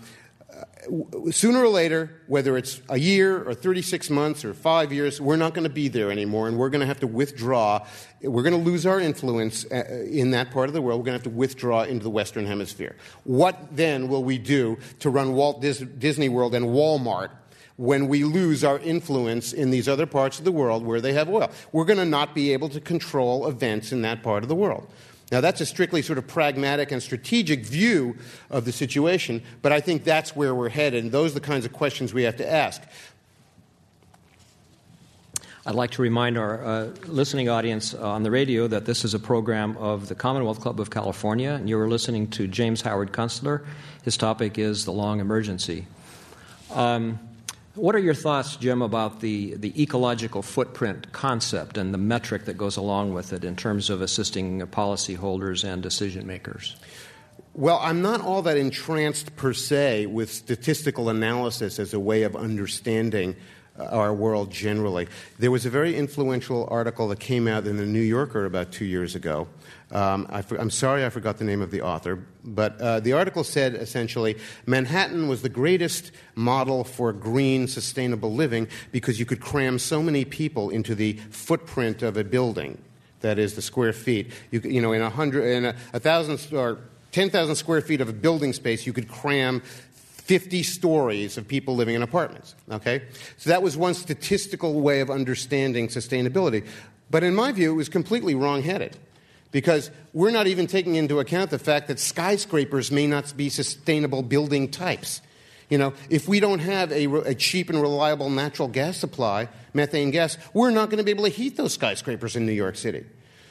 sooner or later, whether it's a year or 36 months or five years, we're not going to be there anymore, and we're going to have to withdraw. We're going to lose our influence uh, in that part of the world. We're going to have to withdraw into the Western Hemisphere. What then will we do to run Walt Disney World and Walmart when we lose our influence in these other parts of the world where they have oil? We're going to not be able to control events in that part of the world. Now, that's a strictly sort of pragmatic and strategic view of the situation, but I think that's where we're headed, and those are the kinds of questions we have to ask.
I'd like to remind our uh, listening audience on the radio that this is a program of the Commonwealth Club of California, and you are listening to James Howard Kunstler. His topic is the long emergency. Um, what are your thoughts, Jim, about the, the ecological footprint concept and the metric that goes along with it in terms of assisting policyholders and decision makers?
Well, I'm not all that entranced per se with statistical analysis as a way of understanding uh, our world generally. There was a very influential article that came out in the New Yorker about two years ago um, I am sorry I forgot the name of the author, but uh, the article said essentially Manhattan was the greatest model for green, sustainable living because you could cram so many people into the footprint of a building. That is the square feet. You, you know, in a hundred, in a, a thousand or ten thousand square feet of a building space, you could cram 50 stories of people living in apartments. Okay? So that was one statistical way of understanding sustainability. But in my view, it was completely wrong headed because we're not even taking into account the fact that skyscrapers may not be sustainable building types. You know, if we don't have a, a, cheap and reliable natural gas supply, methane gas, we're not going to be able to heat those skyscrapers in New York City.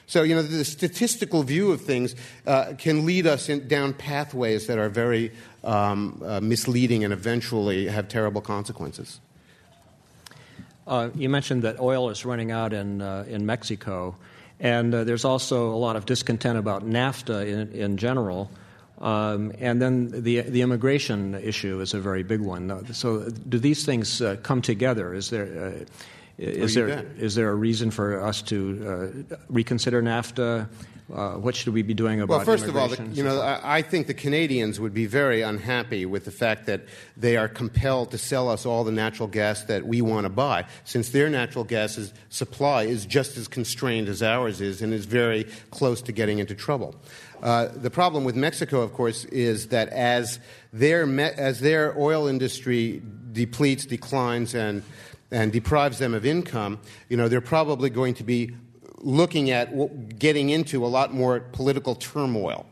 So, you know, the statistical view of things uh, can lead us in, down pathways that are very um, uh, misleading and eventually have terrible consequences.
Uh, you mentioned that oil is running out in, uh, in Mexico. And uh, there's also a lot of discontent about NAFTA in, in general. Um, and then the, the immigration issue is a very big one. So, do these things uh, come together? Is there, uh, is, there, is there a reason for us to uh, reconsider NAFTA? Uh, what should we be doing about
Well, first of all, the, you know, I, I, think the Canadians would be very unhappy with the fact that they are compelled to sell us all the natural gas that we want to buy, since their natural gas is, supply is just as constrained as ours is and is very close to getting into trouble. Uh, the problem with Mexico, of course, is that as their, me- as their oil industry depletes, declines, and and deprives them of income, you know, they're probably going to be looking at getting into a lot more political turmoil.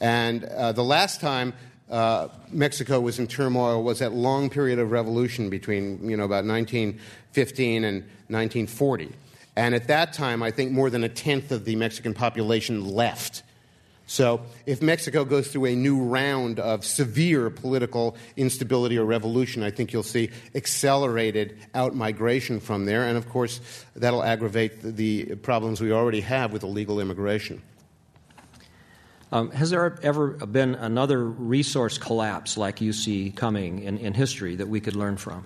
And uh, the last time uh, Mexico was in turmoil was that long period of revolution between, you know, about 1915 and 1940. And at that time, I think more than a tenth of the Mexican population left. So, if Mexico goes through a new round of severe political instability or revolution, I think you'll see accelerated outmigration from there. And of course, that'll aggravate the problems we already have with illegal immigration.
Um, has there ever been another resource collapse like you see coming in, in history that we could learn from?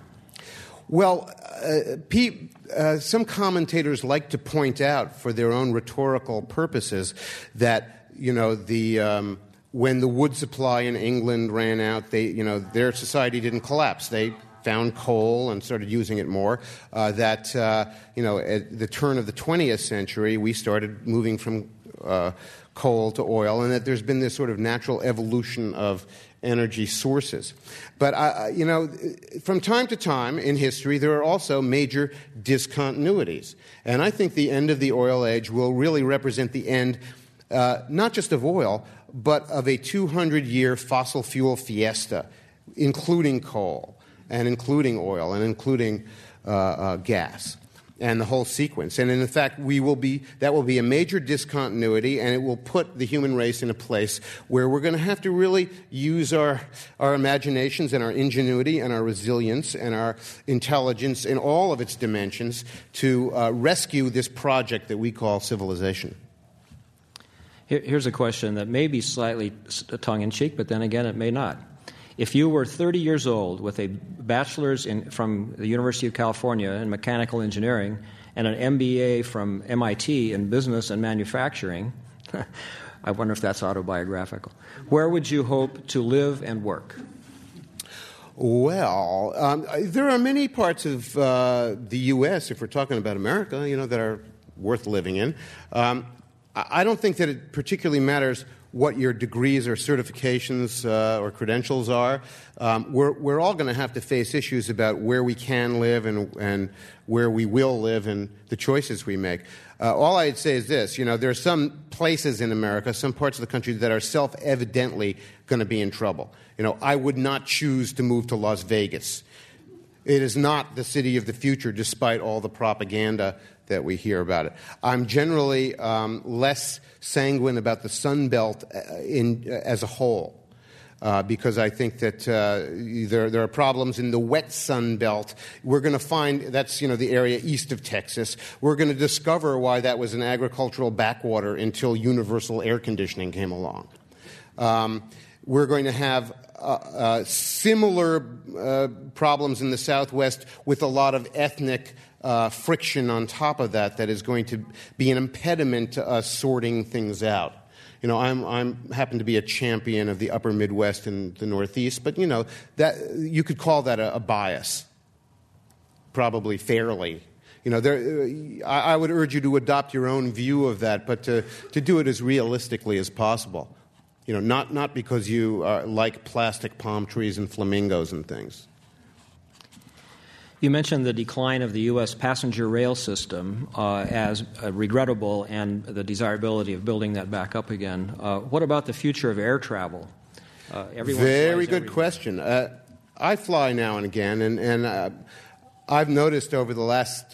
Well, uh, Pete, uh, some commentators like to point out, for their own rhetorical purposes, that you know, the, um, when the wood supply in England ran out, they, you know, their society didn't collapse. They found coal and started using it more. Uh, that, uh, you know, at the turn of the 20th century, we started moving from uh, coal to oil, and that there's been this sort of natural evolution of energy sources. But, uh, you know, from time to time in history, there are also major discontinuities. And I think the end of the oil age will really represent the end uh, not just of oil, but of a 200 year fossil fuel fiesta, including coal and including oil and including uh, uh, gas and the whole sequence. And in fact, we will be, that will be a major discontinuity, and it will put the human race in a place where we're going to have to really use our, our imaginations and our ingenuity and our resilience and our intelligence in all of its dimensions to uh, rescue this project that we call civilization.
Here's a question that may be slightly tongue in cheek, but then again, it may not. If you were 30 years old with a bachelor's in, from the University of California in mechanical engineering and an MBA from MIT in business and manufacturing, I wonder if that's autobiographical. Where would you hope to live and work?
Well, um, there are many parts of uh, the U.S., if we're talking about America, you know, that are worth living in. Um, I don't think that it particularly matters what your degrees or certifications uh, or credentials are. Um, we're, we're all going to have to face issues about where we can live and, and where we will live and the choices we make. Uh, all I'd say is this you know, there are some places in America, some parts of the country that are self evidently going to be in trouble. You know, I would not choose to move to Las Vegas. It is not the city of the future, despite all the propaganda that we hear about it. I'm generally um, less sanguine about the Sun Belt uh, in, uh, as a whole. Uh, because I think that uh, there, there, are problems in the wet Sun Belt. We're going to find that's you know the area east of Texas. We're going to discover why that was an agricultural backwater until universal air conditioning came along. Um, we're going to have uh, uh, similar problems in the Southwest with a lot of ethnic uh, friction on top of that that is going to be an impediment to us sorting things out. You know, I'm, I'm happen to be a champion of the upper Midwest and the Northeast, but you know, that, you could call that a, a bias, probably fairly. You know, there, I, I would urge you to adopt your own view of that, but to, to do it as realistically as possible. You know, not, not because you uh, like plastic palm trees and flamingos and things.
You mentioned the decline of the U.S. passenger rail system uh, as uh, regrettable and the desirability of building that back up again. Uh, what about the future of air travel?
Uh, Very good question. Uh, I fly now and again, and, and uh, I've noticed over the last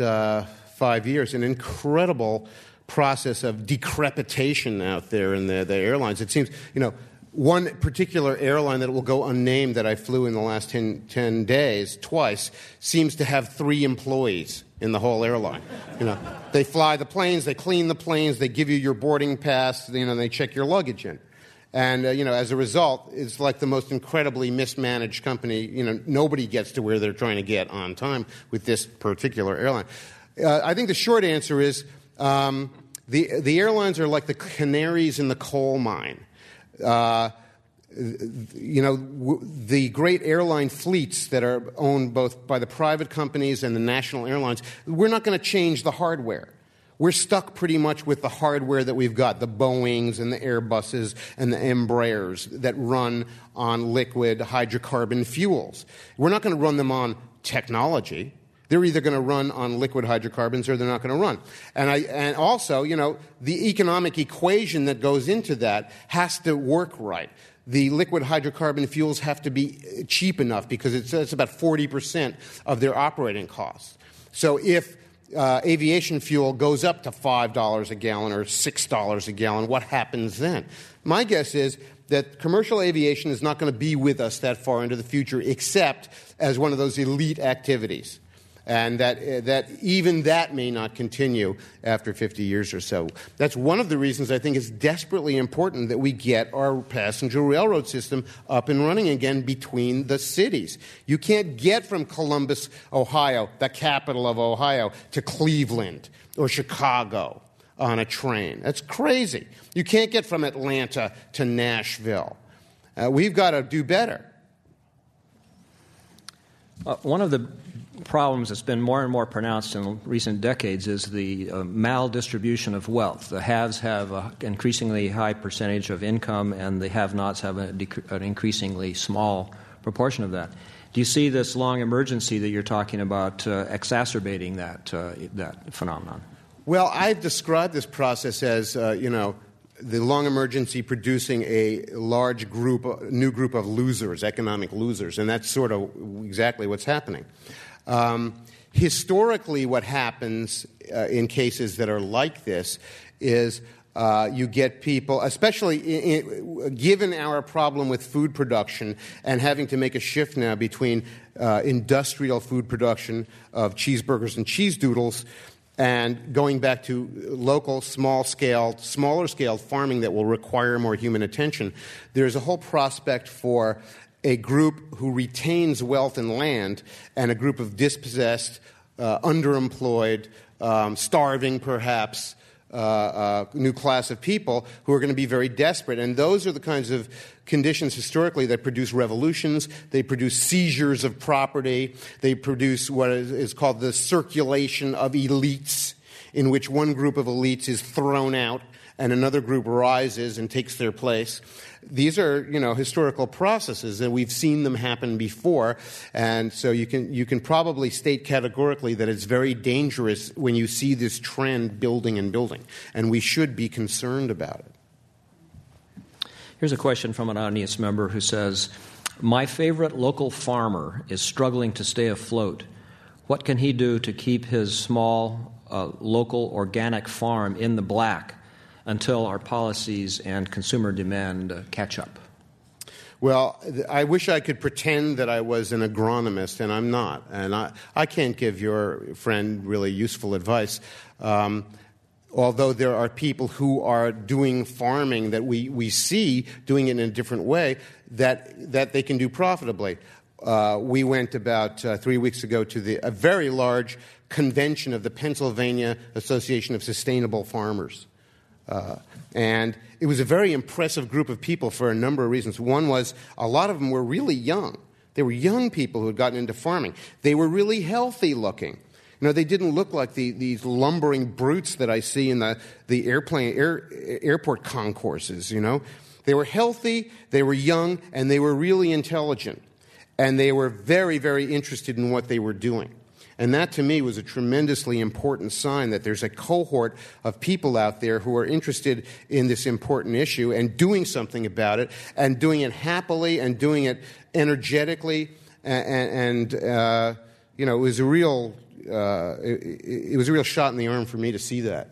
five years an incredible process of decrepitation out there in the, the airlines. It seems, you know, one particular airline that will go unnamed that I flew in the last 10, 10, days twice seems to have three employees in the whole airline. You know, they fly the planes, they clean the planes, they give you your boarding pass, you know, they check your luggage in. And, uh, you know, as a result, it's like the most incredibly mismanaged company. You know, nobody gets to where they're trying to get on time with this particular airline. Uh, I think the short answer is um, the, the airlines are like the canaries in the coal mine. Uh, you know, w- the great airline fleets that are owned both by the private companies and the national airlines, we're not going to change the hardware. We're stuck pretty much with the hardware that we've got the Boeings and the Airbuses and the Embraers that run on liquid hydrocarbon fuels. We're not going to run them on technology. They're either going to run on liquid hydrocarbons or they're not going to run. And, I, and also, you know, the economic equation that goes into that has to work right. The liquid hydrocarbon fuels have to be cheap enough because it's, it's about 40% of their operating costs. So if uh, aviation fuel goes up to $5 a gallon or $6 a gallon, what happens then? My guess is that commercial aviation is not going to be with us that far into the future except as one of those elite activities and that, uh, that even that may not continue after 50 years or so. That's one of the reasons I think it's desperately important that we get our passenger railroad system up and running again between the cities. You can't get from Columbus, Ohio, the capital of Ohio, to Cleveland or Chicago on a train. That's crazy. You can't get from Atlanta to Nashville. Uh, we've got to do better.
Uh, one of the problems that's been more and more pronounced in recent decades is the uh, maldistribution of wealth. The haves have an increasingly high percentage of income, and the have nots have dec- an increasingly small proportion of that. Do you see this long emergency that you're talking about uh, exacerbating that, uh, that phenomenon?
Well, I've described this process as, uh, you know, the long emergency producing a large group, new group of losers, economic losers, and that's sort of exactly what's happening. Um, historically, what happens uh, in cases that are like this is uh, you get people, especially in, in, given our problem with food production and having to make a shift now between uh, industrial food production of cheeseburgers and cheese doodles and going back to local, small scale, smaller scale farming that will require more human attention, there's a whole prospect for a group who retains wealth and land and a group of dispossessed, uh, underemployed, um, starving perhaps, uh, uh, new class of people who are going to be very desperate. And those are the kinds of conditions historically that produce revolutions. They produce seizures of property. They produce what is called the circulation of elites, in which one group of elites is thrown out and another group rises and takes their place. These are, you know, historical processes, and we've seen them happen before. And so you can, you can probably state categorically that it's very dangerous when you see this trend building and building. And we should be concerned about it.
Here's a question from an audience member who says, My favorite local farmer is struggling to stay afloat. What can he do to keep his small uh, local organic farm in the black? Until our policies and consumer demand uh, catch up?
Well, I wish I could pretend that I was an agronomist, and I'm not. And I, I can't give your friend really useful advice. Um, although there are people who are doing farming that we, we see doing it in a different way that, that they can do profitably. Uh, we went about uh, three weeks ago to the, a very large convention of the Pennsylvania Association of Sustainable Farmers. Uh, and it was a very impressive group of people for a number of reasons. One was a lot of them were really young. They were young people who had gotten into farming. They were really healthy looking. You know, they didn't look like the, these lumbering brutes that I see in the, the airplane, air, airport concourses, you know. They were healthy, they were young, and they were really intelligent. And they were very, very interested in what they were doing. And that to me was a tremendously important sign that there's a cohort of people out there who are interested in this important issue and doing something about it and doing it happily and doing it energetically. And, and uh, you know, it was a real, uh, it, it was a real shot in the arm for me to see that.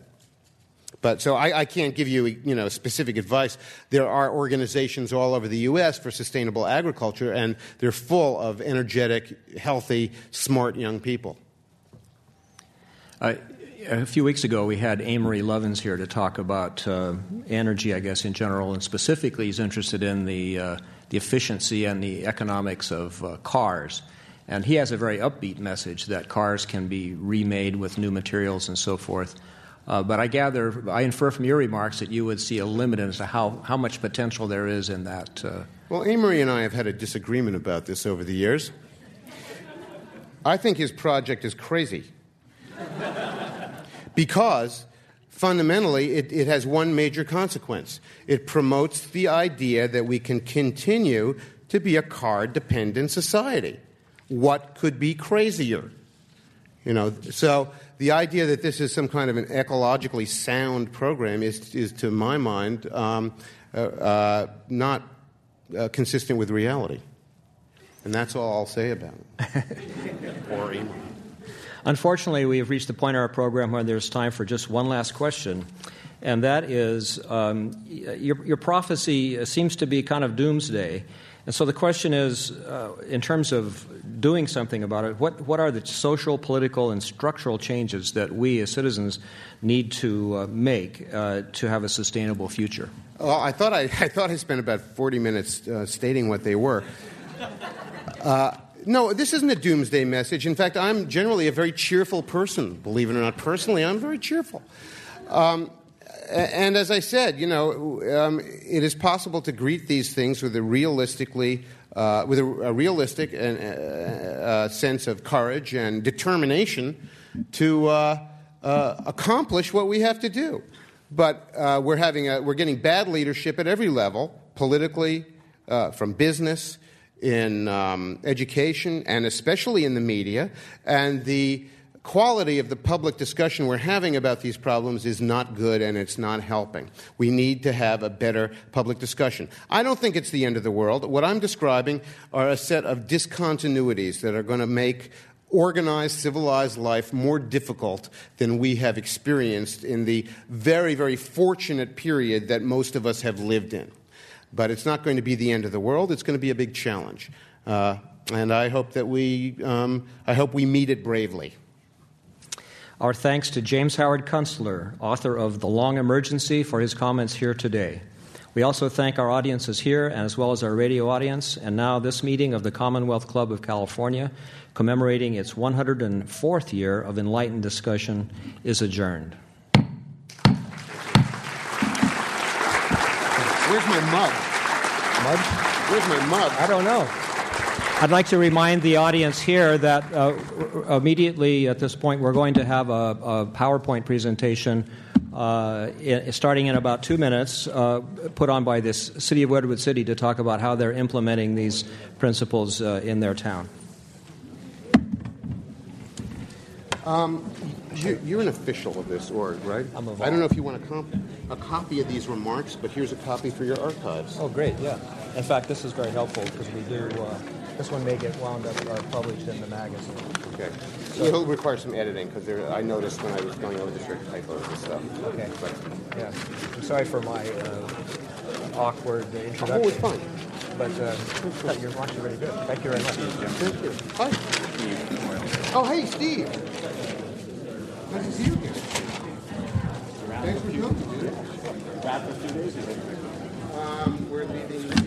But so I, I, can't give you, you know, specific advice. There are organizations all over the U.S. for sustainable agriculture, and they're full of energetic, healthy, smart young people.
A few weeks ago, we had Amory Lovins here to talk about uh, energy, I guess, in general, and specifically, he's interested in the, uh, the efficiency and the economics of uh, cars. And he has a very upbeat message that cars can be remade with new materials and so forth. Uh, but I gather, I infer from your remarks that you would see a limit as to how, how much potential there is in that. Uh...
Well, Amory and I have had a disagreement about this over the years. I think his project is crazy. because fundamentally it, it has one major consequence it promotes the idea that we can continue to be a car dependent society. What could be crazier? You know, so the idea that this is some kind of an ecologically sound program is, is to my mind, um, uh, uh, not uh, consistent with reality. And that's all I'll say about it. Poor
Unfortunately, we have reached the point in our program where there's time for just one last question, and that is um, your, your prophecy seems to be kind of doomsday. And so the question is, uh, in terms of doing something about it, what, what are the social, political, and structural changes that we as citizens need to uh, make uh, to have a sustainable future?
Well, I thought I, I thought I spent about 40 minutes uh, stating what they were. Uh, no, this isn't a doomsday message. In fact, I'm generally a very cheerful person. Believe it or not, personally, I'm very cheerful. Um, and as I said, you know, um, it is possible to greet these things with a realistically, uh, with a, a, realistic and, uh, uh, sense of courage and determination to uh, uh, accomplish what we have to do. But uh, we're having a, we're getting bad leadership at every level, politically, from business, in um, education, and especially in the media, and the quality of the public discussion we're having about these problems is not good and it's not helping. We need to have a better public discussion. I don't think it's the end of the world. What I'm describing are a set of discontinuities that are going to make organized, civilized life more difficult than we have experienced in the very, very fortunate period that most of us have lived in. But it's not going to be the end of the world, it's going to be a big challenge. Uh, and I hope that we, um, I hope we meet it bravely.
Our thanks to James Howard Kunstler, author of The Long Emergency, for his comments here today. We also thank our audiences here as well as our radio audience. And now, this meeting of the Commonwealth Club of California, commemorating its 104th year of enlightened discussion, is adjourned.
Where's my mug?
Mud?
Where's my mug?
I don't know. I'd like to remind the audience here that uh, immediately at this point we're going to have a, a PowerPoint presentation uh, in, starting in about two minutes, uh, put on by this City of Redwood City to talk about how they're implementing these principles uh, in their town.
Um, you, are an official of this org, right?
I'm a
I don't know if you want a, comp- a copy of these remarks, but here's a copy for your archives.
Oh, great, yeah. In fact, this is very helpful because we do. This one may get wound up uh, published in the magazine.
Okay. So it'll require some editing because I noticed when I was going over the certain typos and stuff.
Okay. But, yeah. I'm sorry for my uh, awkward introduction.
Oh, it's fine.
But uh, you're actually really good. Thank you very much.
Thank you. Hi. Oh, hey, Steve. Nice to see you again. Thanks for coming, dude.
Back a few days ago.
Um, we're leaving.